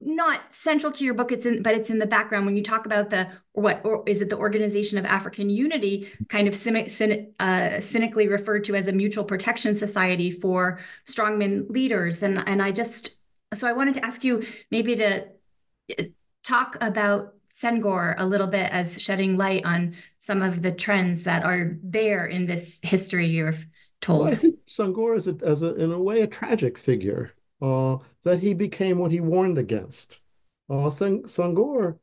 not central to your book. It's in but it's in the background. When you talk about the what or is it the organization of african unity kind of cynic, uh, cynically referred to as a mutual protection society for strongman leaders. And and i just so i wanted to ask you maybe to uh, talk about Senghor a little bit as shedding light on some of the trends that are there in this history you've told. Well, I think Senghor is, a, as a, in a way, a tragic figure uh, that he became what he warned against. Uh, Senghor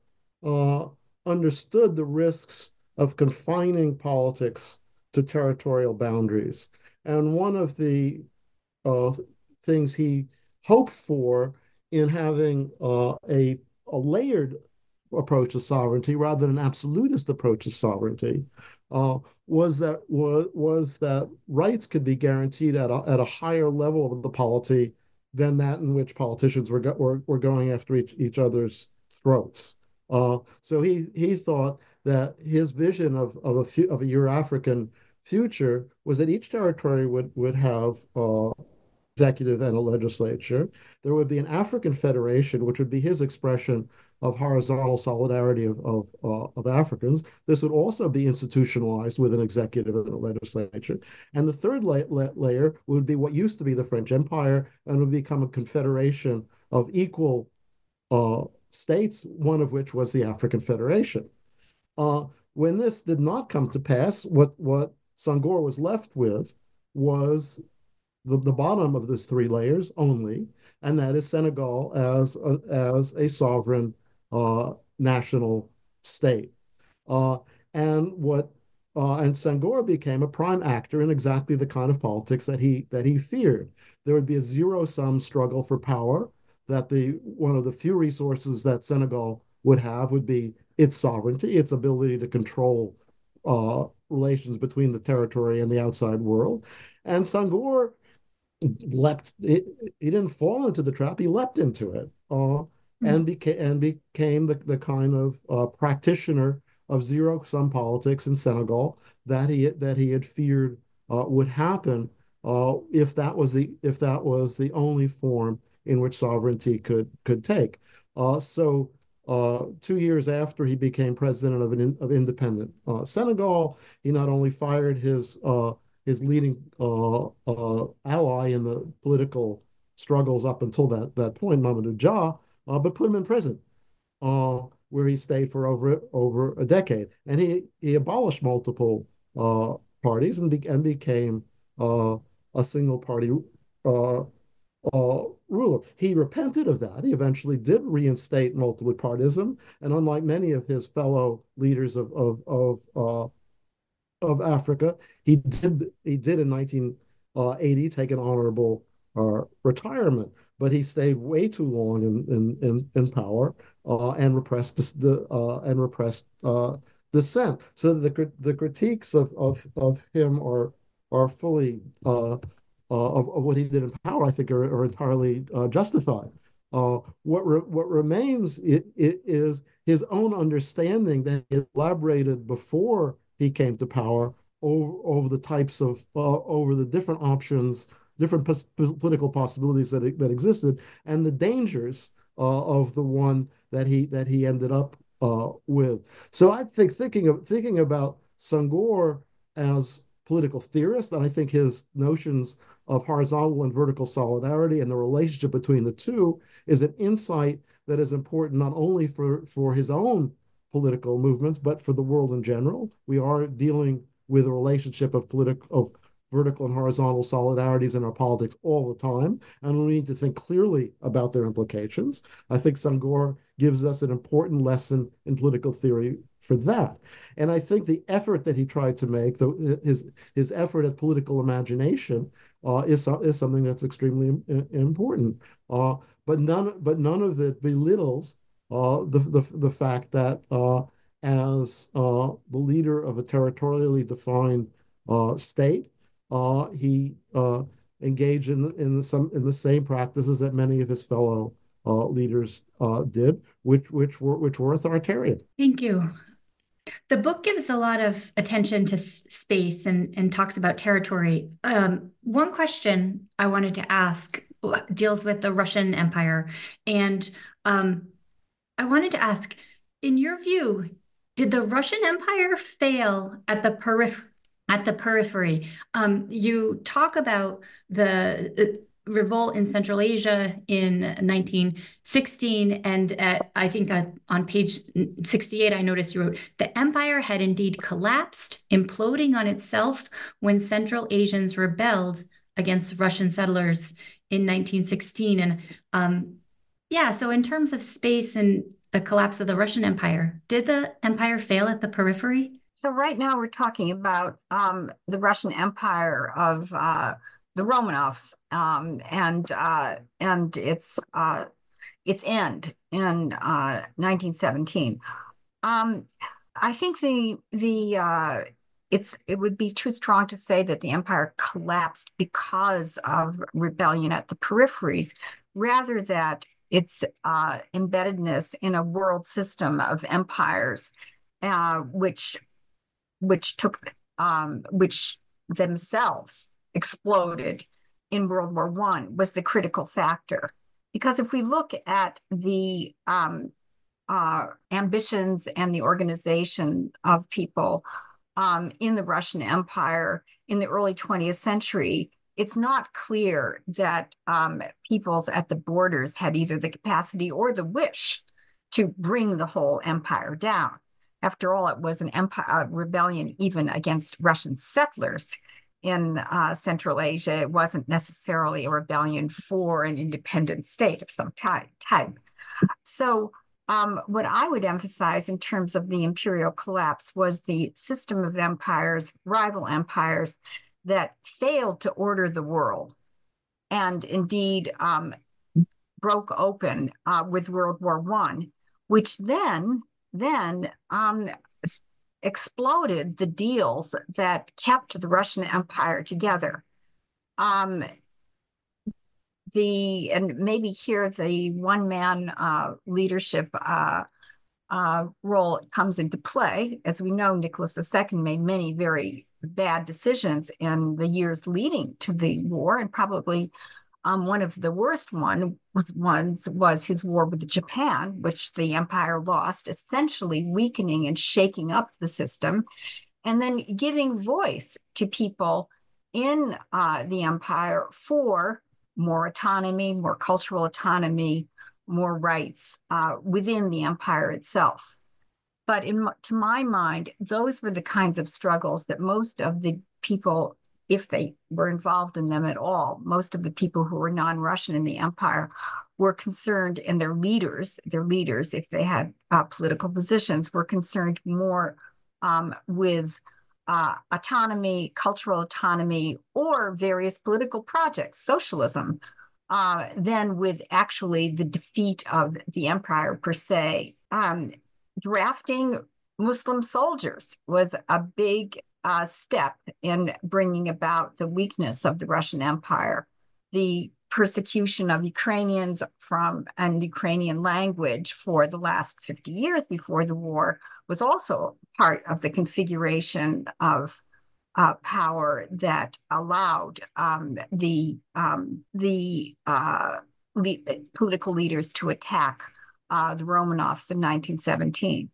uh, understood the risks of confining politics to territorial boundaries. And one of the uh, things he hoped for in having uh, a, a layered approach to sovereignty rather than an absolutist approach to sovereignty uh, was that was, was that rights could be guaranteed at a, at a higher level of the polity than that in which politicians were, go, were, were going after each, each other's throats. Uh, so he he thought that his vision of of a of a Euro-African future was that each territory would would have uh, executive and a legislature. There would be an African federation, which would be his expression of horizontal solidarity of, of, uh, of Africans. This would also be institutionalized with an executive and a legislature. And the third la la layer would be what used to be the French Empire and would become a confederation of equal uh, states, one of which was the African Federation. Uh, when this did not come to pass, what, what Senghor was left with was the, the bottom of those three layers only, and that is Senegal as a, as a sovereign national state. Uh, and what uh, and Senghor became a prime actor in exactly the kind of politics that he that he feared. There would be a zero-sum struggle for power. That the one of the few resources that Senegal would have would be its sovereignty, its ability to control uh, relations between the territory and the outside world. And Senghor leapt. He, he didn't fall into the trap. He leapt into it. Uh, and became and became the, the kind of uh, practitioner of zero sum politics in Senegal that he that he had feared uh, would happen uh, if that was the if that was the only form in which sovereignty could could take. Uh, so. Uh, two years after he became president of an in, of independent uh, Senegal, he not only fired his his leading ally in the political struggles up until that that point, Mamadou Dia, uh, but put him in prison, uh, where he stayed for over over a decade. And he he abolished multiple uh, parties and, be, and became uh, a single party uh, uh, ruler. He repented of that. He eventually did reinstate multiple partyism, and unlike many of his fellow leaders of of of of Africa, he did he did in 1980 take an honorable retirement but he stayed way too long in in in, power uh, and repressed the uh, and repressed uh, dissent. So the the critiques of of of him are are fully uh, uh, of, of what he did in power. I think are, are entirely uh, justified. What re- what remains it, it is his own understanding that he elaborated before he came to power over over the types of over the different options, different political possibilities that that existed, and the dangers uh, of the one that he that he ended up uh, with. So I think thinking of thinking about Senghor as political theorist, and I think his notions of horizontal and vertical solidarity and the relationship between the two is an insight that is important not only for, for his own political movements, but for the world in general. We are dealing with a relationship of political of vertical and horizontal solidarities in our politics all the time, and we need to think clearly about their implications. I think Senghor gives us an important lesson in political theory for that. And I think the effort that he tried to make, the, his his effort at political imagination, uh, is is something that's extremely important. Uh, but none but none of it belittles uh, the, the the fact that uh, as uh, the leader of a territorially defined uh, he engaged in in the, some in the same practices that many of his fellow leaders did, which which were which were authoritarian. Thank you. The book gives a lot of attention to space and, and talks about territory. Um, one question I wanted to ask deals with the Russian Empire. And um, I wanted to ask, in your view, did the Russian Empire fail at the periphery? At the periphery, um, you talk about the revolt in Central Asia in 1916. And at, I think uh, on page 68, I noticed you wrote the empire had indeed collapsed, imploding on itself when Central Asians rebelled against Russian settlers in 1916. And um, yeah, so in terms of space and the collapse of the Russian Empire, did the empire fail at the periphery? So right now we're talking about um, the Russian Empire of uh, the Romanovs um, and uh, and its uh, its end in uh, 1917. Um, I think the the uh, it's it would be too strong to say that the empire collapsed because of rebellion at the peripheries, rather that its uh, embeddedness in a world system of empires, uh, which which took um, which themselves exploded in World War One was the critical factor. Because if we look at the um, uh, ambitions and the organization of people um, in the Russian Empire in the early 20th century, it's not clear that um, peoples at the borders had either the capacity or the wish to bring the whole empire down. After all, it was an empire rebellion even against Russian settlers in uh, Central Asia. It wasn't necessarily a rebellion for an independent state of some type. So, um, what I would emphasize in terms of the imperial collapse was the system of empires, rival empires, that failed to order the world and indeed um, broke open uh, with World War One, which then then um, exploded the deals that kept the Russian Empire together. Um, the and maybe here the one man uh, leadership uh, uh, role comes into play. As we know, Nicholas II made many very bad decisions in the years leading to the war, and probably um, one of the worst one was ones was his war with Japan, which the empire lost, essentially weakening and shaking up the system, and then giving voice to people in uh, the empire for more autonomy, more cultural autonomy, more rights uh, within the empire itself. But in, to my mind, those were the kinds of struggles that most of the people if they were involved in them at all. Most of the people who were non Russian in the empire were concerned, and their leaders, their leaders, if they had uh, political positions, were concerned more um, with uh, autonomy, cultural autonomy, or various political projects, socialism, uh, than with actually the defeat of the empire per se. Um, drafting Muslim soldiers was a big uh, step in bringing about the weakness of the Russian Empire. The persecution of Ukrainians from and Ukrainian language for the last 50 years before the war was also part of the configuration of uh, power that allowed um, the um, the uh, le political leaders to attack uh, the Romanovs in 1917.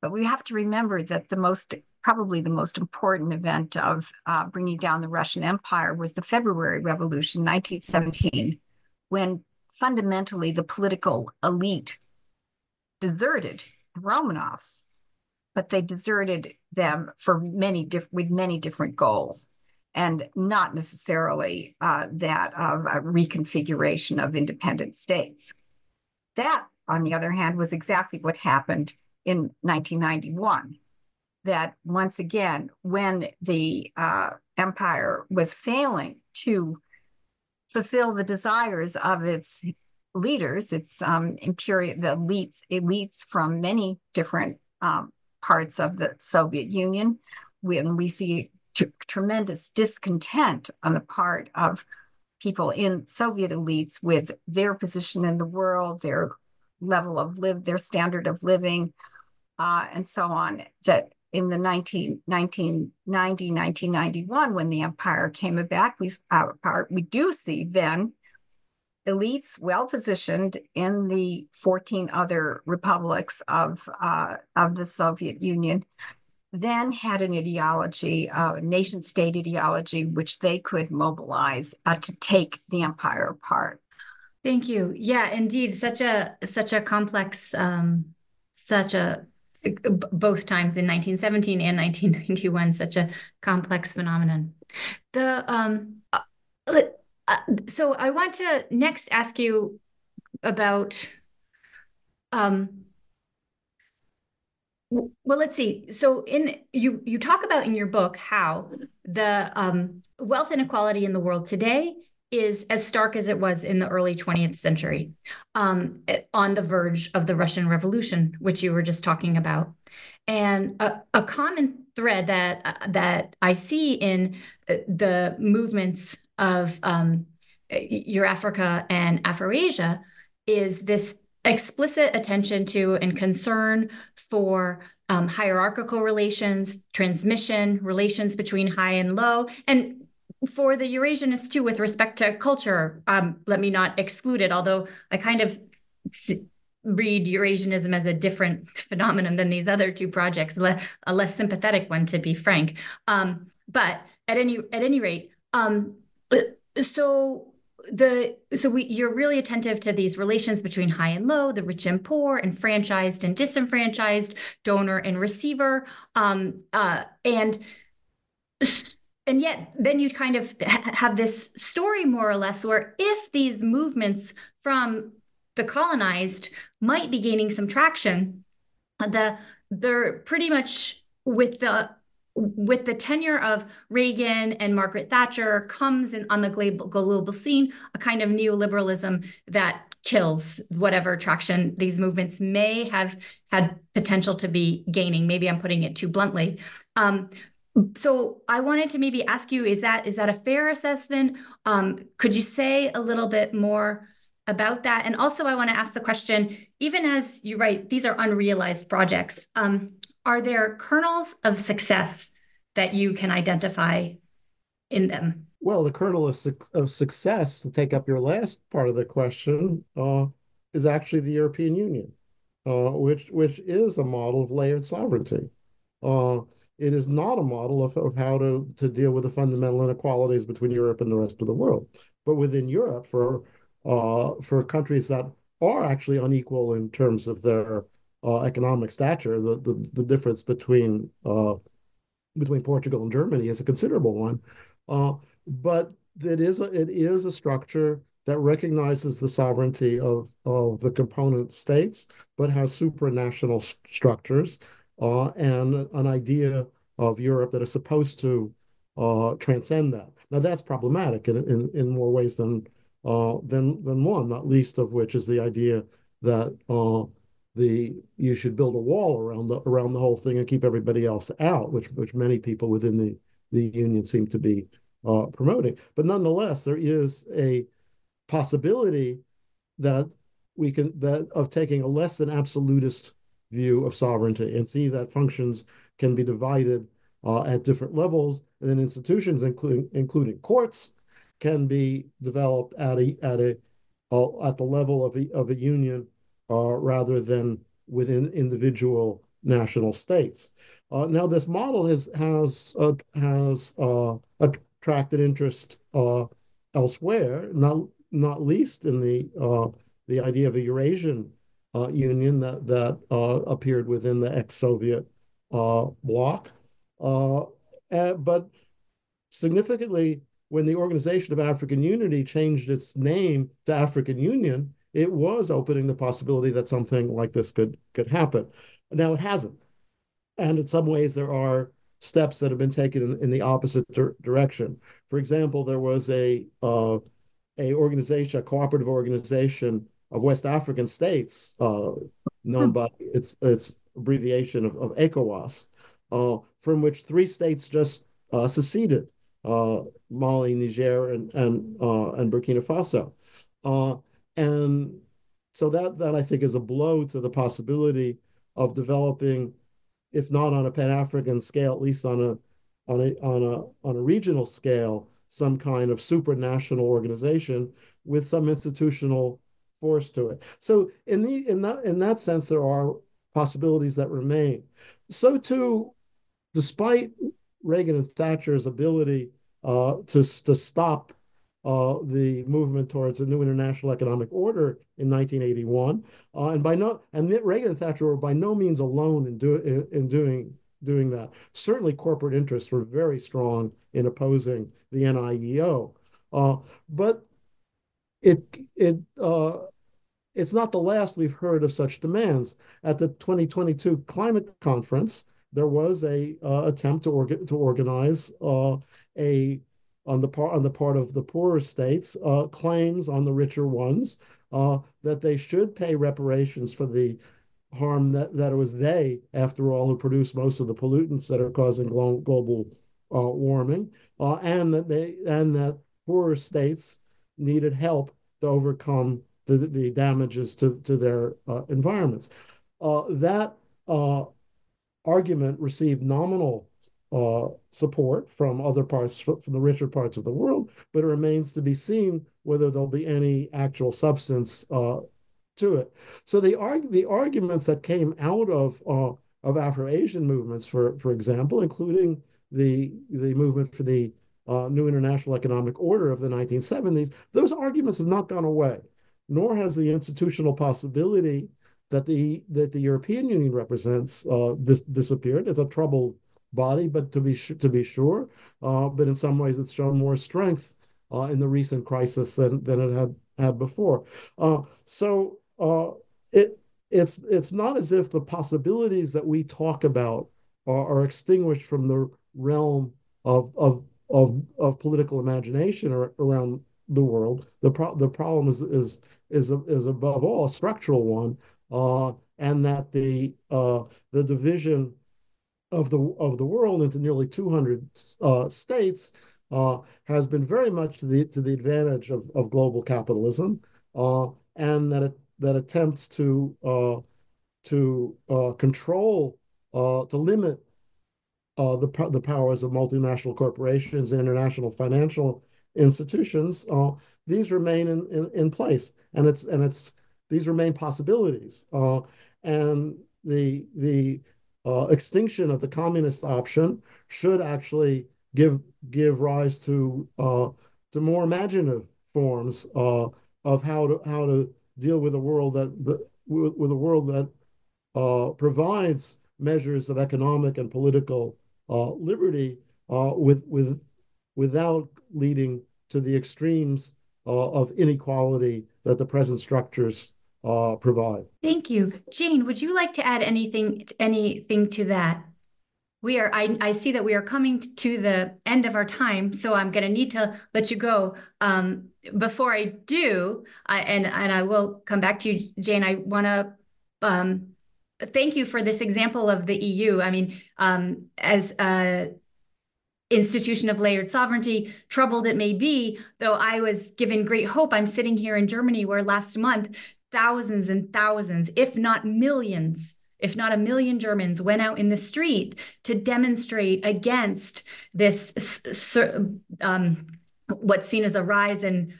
But we have to remember that the most probably the most important event of uh, bringing down the Russian Empire was the February Revolution, 1917, when fundamentally the political elite deserted the Romanovs, but they deserted them for many diff- with many different goals, and not necessarily uh, that of a reconfiguration of independent states. That, on the other hand, was exactly what happened in 1991 that once again, when the uh, empire was failing to fulfill the desires of its leaders, its um, imperial, the elites, elites from many different um, parts of the Soviet Union, when we see tremendous discontent on the part of people in Soviet elites with their position in the world, their level of live, their standard of living, uh, and so on, that in the 19, 1990, 1991, when the empire came back, we, uh, we do see then elites well positioned in the 14 other republics of, uh, of the Soviet Union then had an ideology, a uh, nation state ideology, which they could mobilize uh, to take the empire apart. Thank you. Yeah, indeed, such a such a complex, um, such a both times in 1917 and 1991 such a complex phenomenon. The um uh, uh, so i want to next ask you about um well let's see. So in you you talk about in your book how the um, wealth inequality in the world today is as stark as it was in the early 20th century, um, on the verge of the Russian Revolution, which you were just talking about. And a, a common thread that uh, that I see in uh, the movements of um, Eurafrica and Afroasia is this explicit attention to and concern for um, hierarchical relations, transmission, relations between high and low, and for the Eurasianists too, with respect to culture, um, let me not exclude it, although I kind of read Eurasianism as a different phenomenon than these other two projects, a less sympathetic one, to be frank. Um, but at any at any rate, um, so the so we you're really attentive to these relations between high and low, the rich and poor, enfranchised and disenfranchised, donor and receiver, um, uh, and and yet then you kind of have this story more or less where if these movements from the colonized might be gaining some traction the they're pretty much with the with the tenure of Reagan and Margaret Thatcher comes in on the global, scene a kind of neoliberalism that kills whatever traction these movements may have had potential to be gaining. Maybe I'm putting it too bluntly. Um, so I wanted to maybe ask you: Is that is that a fair assessment? Um, could you say a little bit more about that? And also, I want to ask the question: Even as you write, these are unrealized projects. Um, are there kernels of success that you can identify in them? Well, the kernel of, su of success, to take up your last part of the question, uh, is actually the European Union, uh, which which is a model of layered sovereignty. Uh, it is not a model of, of how to, to deal with the fundamental inequalities between Europe and the rest of the world. But within Europe, for uh, for countries that are actually unequal in terms of their uh, economic stature, the, the, the difference between uh, between Portugal and Germany is a considerable one. Uh, but it is a, it is a structure that recognizes the sovereignty of, of the component states, but has supranational structures uh, and an idea of Europe that is supposed to uh, transcend that. Now that's problematic in, in, in more ways than uh, than than one, not least of which is the idea that uh, the you should build a wall around the around the whole thing and keep everybody else out, which which many people within the, the union seem to be uh, promoting. But nonetheless, there is a possibility that we can that of taking a less than absolutist view of sovereignty and see that functions can be divided uh, at different levels, and then institutions, including including courts, can be developed at a at a uh, at the level of a, of a union uh, rather than within individual national states. Uh, now, this model has has uh, has uh, attracted interest elsewhere, not not least in the the idea of a Eurasian Uh, union that that uh, appeared within the ex-Soviet uh, bloc. but significantly, when the Organization of African Unity changed its name to African Union, it was opening the possibility that something like this could could happen. Now it hasn't, and in some ways there are steps that have been taken in, in the opposite dir direction. For example, there was a uh, a organization, a cooperative organization of West African states, uh, known hmm. by its its abbreviation of, of ECOWAS, uh, from which three states just uh, seceded uh, Mali, Niger, and and uh, and Burkina Faso, uh, and so that that I think is a blow to the possibility of developing, if not on a Pan African scale, at least on a on a on a on a regional scale, some kind of supranational organization with some institutional force to it. So in the in that in that sense, there are possibilities that remain. So too, despite Reagan and Thatcher's ability uh, to, to stop uh, the movement towards a new international economic order in 1981. Uh, and by no, and Reagan and Thatcher were by no means alone in, do, in, in, doing doing that. Certainly, corporate interests were very strong in opposing the NIEO. Uh, but it it uh, it's not the last we've heard of such demands. At the 2022 climate conference, there was a uh, attempt to, orga- to organize uh, a on the part on the part of the poorer states uh, claims on the richer ones uh, that they should pay reparations for the harm that, that it was they, after all, who produced most of the pollutants that are causing glo- global uh, warming, uh, and that they and that poorer states needed help to overcome the, the damages to, to their environments. that argument received nominal uh, support from other parts, from the richer parts of the world, but it remains to be seen whether there'll be any actual substance uh, to it. So the arg- the arguments that came out of uh, of Afro-Asian movements, for for example, including the the movement for the uh, new international economic order of the 1970s, those arguments have not gone away, nor has the institutional possibility that the that the European Union represents uh, dis- disappeared. It's a troubled body, but to be to be sure, uh, but in some ways it's shown more strength uh, in the recent crisis than than it had had before. Uh, so uh, it it's it's not as if the possibilities that we talk about are, are extinguished from the realm of of of of political imagination around the world. The pro- the problem is is is is above all a structural one uh, and that the uh, the division of the of the world into nearly 200 uh, states uh, has been very much to the to the advantage of, of global capitalism, uh, and that it that attempts to uh, to control to limit the the powers of multinational corporations and international financial institutions. these remain in, in, in place, and it's and it's these remain possibilities. Uh, and the the uh, extinction of the communist option should actually give give rise to uh, to more imaginative forms uh, of how to how to deal with a world that the, with, with a world that uh, provides measures of economic and political uh, liberty uh, with with without leading to the extremes of inequality that the present structures uh, provide. Thank you. Jane, would you like to add anything anything to that? We are I, I see that we are coming to the end of our time, so I'm going to need to let you go. Um, before I do, I, and and I will come back to you, Jane. I want to um, thank you for this example of the EU. I mean, um, as uh, institution of layered sovereignty, troubled it may be, though I was given great hope. I'm sitting here in Germany where last month thousands and thousands, if not millions, if not a million Germans went out in the street to demonstrate against this um, what's seen as a rise in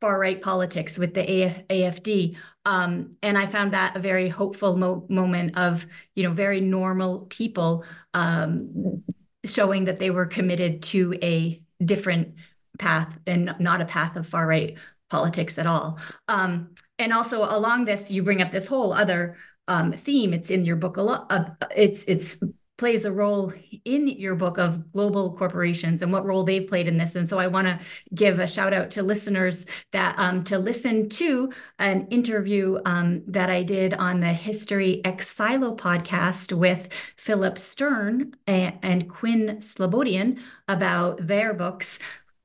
far right politics with the AF, AFD. Um, and I found that a very hopeful mo- moment of, you know, very normal people um, showing that they were committed to a different path and not a path of far right politics at all. Um, and also along this, you bring up this whole other um, theme. It's in your book a lot. Uh, it's it's plays a role in your book of global corporations and what role they've played in this. And so I want to give a shout out to listeners that um, to listen to an interview um, that I did on the History Ex Silo podcast with Philip Stern and, and Quinn Slobodian about their books,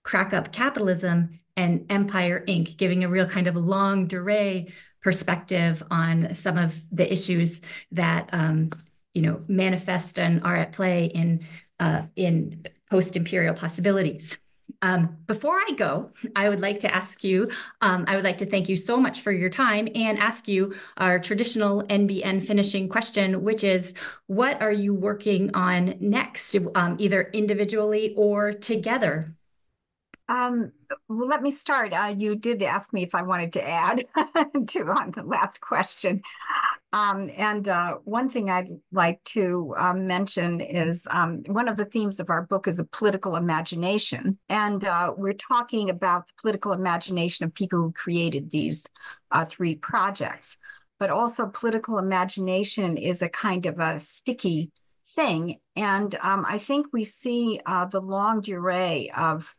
Crack Up Capitalism and Empire Inc., giving a real kind of longue durée perspective on some of the issues that um, you know manifest and are at play in uh, in post-imperial possibilities. Um, before I go, I would like to ask you, um, I would like to thank you so much for your time and ask you our traditional NBN finishing question, which is what are you working on next, um, either individually or together? Um, well, let me start. Uh, you did ask me if I wanted to add to on the last question. Um, and uh, one thing I'd like to um, mention is um, one of the themes of our book is a political imagination. And uh, we're talking about the political imagination of people who created these uh, three projects. But also, political imagination is a kind of a sticky thing. And um, I think we see uh, the longue durée of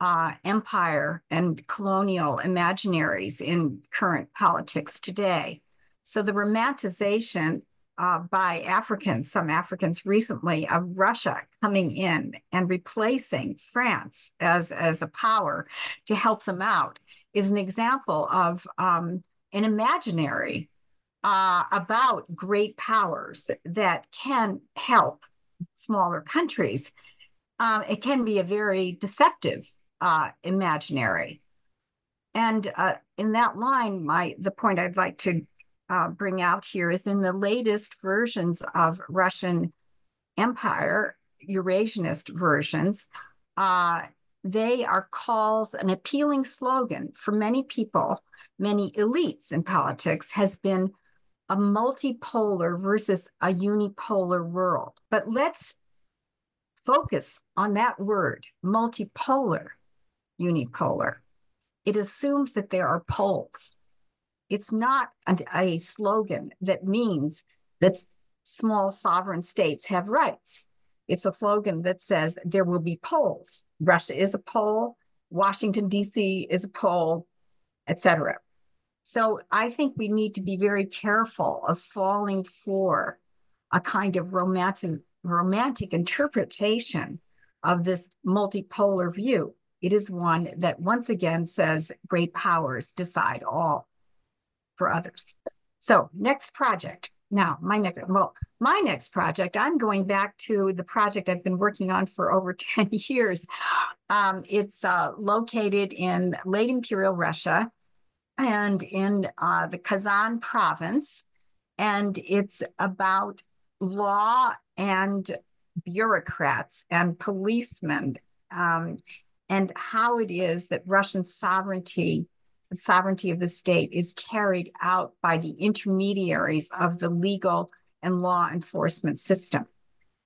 uh, empire and colonial imaginaries in current politics today. So the romanticization uh, by Africans, some Africans recently, of Russia coming in and replacing France as, as a power to help them out is an example of um, an imaginary uh, about great powers that can help smaller countries. Um, it can be a very deceptive uh, imaginary. And uh, in that line, my the point I'd like to uh, bring out here is in the latest versions of Russian Empire, Eurasianist versions, uh, they are calls an appealing slogan for many people, many elites in politics, has been a multipolar versus a unipolar world. But let's focus on that word, multipolar unipolar. It assumes that there are poles. It's not a, slogan that means that small sovereign states have rights. It's a slogan that says there will be poles. Russia is a pole, Washington, D.C. is a pole, etc. So I think we need to be very careful of falling for a kind of romantic, romantic interpretation of this multipolar view. It is one that once again says great powers decide all for others. So, next project. Now, my next well, my next project, I'm going back to the project I've been working on for over 10 years. Um, it's uh, located in late imperial Russia and in uh, the Kazan province. And it's about law and bureaucrats and policemen um, and how it is that Russian sovereignty, the sovereignty of the state, is carried out by the intermediaries of the legal and law enforcement system.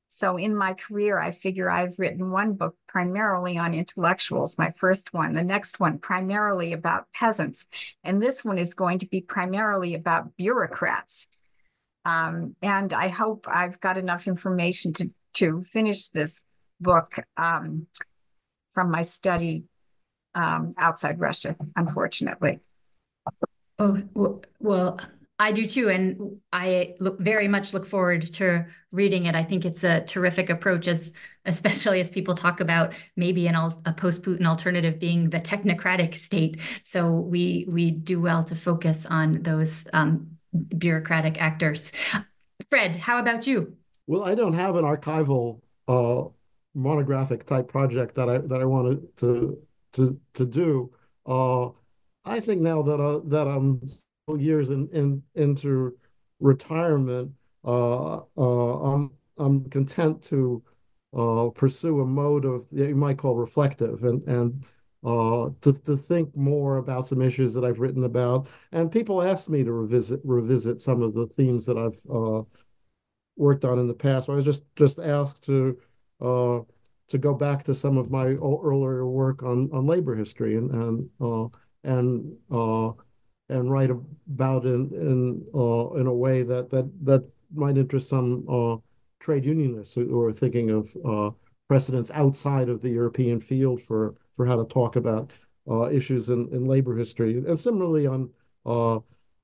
So, in my career, I figure I've written one book primarily on intellectuals, my first one, the next one primarily about peasants, and this one is going to be primarily about bureaucrats. Um, and I hope I've got enough information to, to finish this book. Um, from my study um, outside Russia, unfortunately. Oh, well, I do too. And I look very much look forward to reading it. I think it's a terrific approach, as especially as people talk about maybe an, a post-Putin alternative being the technocratic state. So we we do well to focus on those um, bureaucratic actors. Fred, how about you? Well, I don't have an archival uh, monographic type project that I that I wanted to to to do. Uh, I think now that uh, that I'm years in, in into retirement, uh, uh, I'm I'm content to uh, pursue a mode of you might call reflective and and uh, to to think more about some issues that I've written about. And people ask me to revisit revisit some of the themes that I've uh, worked on in the past. I was just just asked to uh, to go back to some of my earlier work on on labor history and and uh, and uh, and write about in in uh, in a way that that that might interest some uh, trade unionists who, who, are thinking of uh, precedents outside of the European field for for how to talk about uh, issues in, in labor history, and similarly on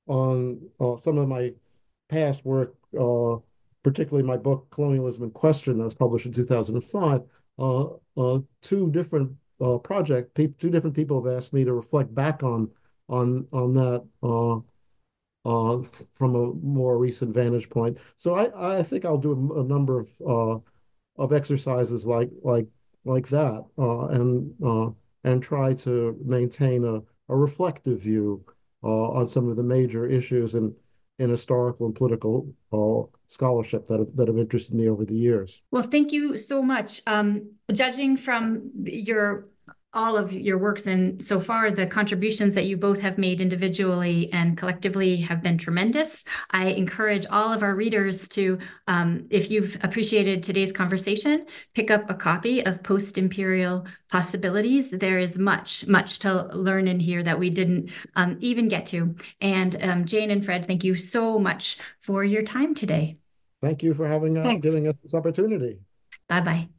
on some of my past work, particularly my book Colonialism in Question that was published in 2005. two different project, two different people have asked me to reflect back on on on that uh, uh, from a more recent vantage point. So I, I think I'll do a, a number of uh, of exercises like like like that uh, and uh, and try to maintain a, a reflective view uh, on some of the major issues in in historical and political scholarship that have, that have interested me over the years. Well, thank you so much. Um, judging from your all of your works and so far the contributions that you both have made individually and collectively have been tremendous i encourage all of our readers to um, if you've appreciated today's conversation pick up a copy of post imperial possibilities there is much much to learn in here that we didn't um, even get to and um, jane and fred thank you so much for your time today thank you for having uh, giving us this opportunity. Bye bye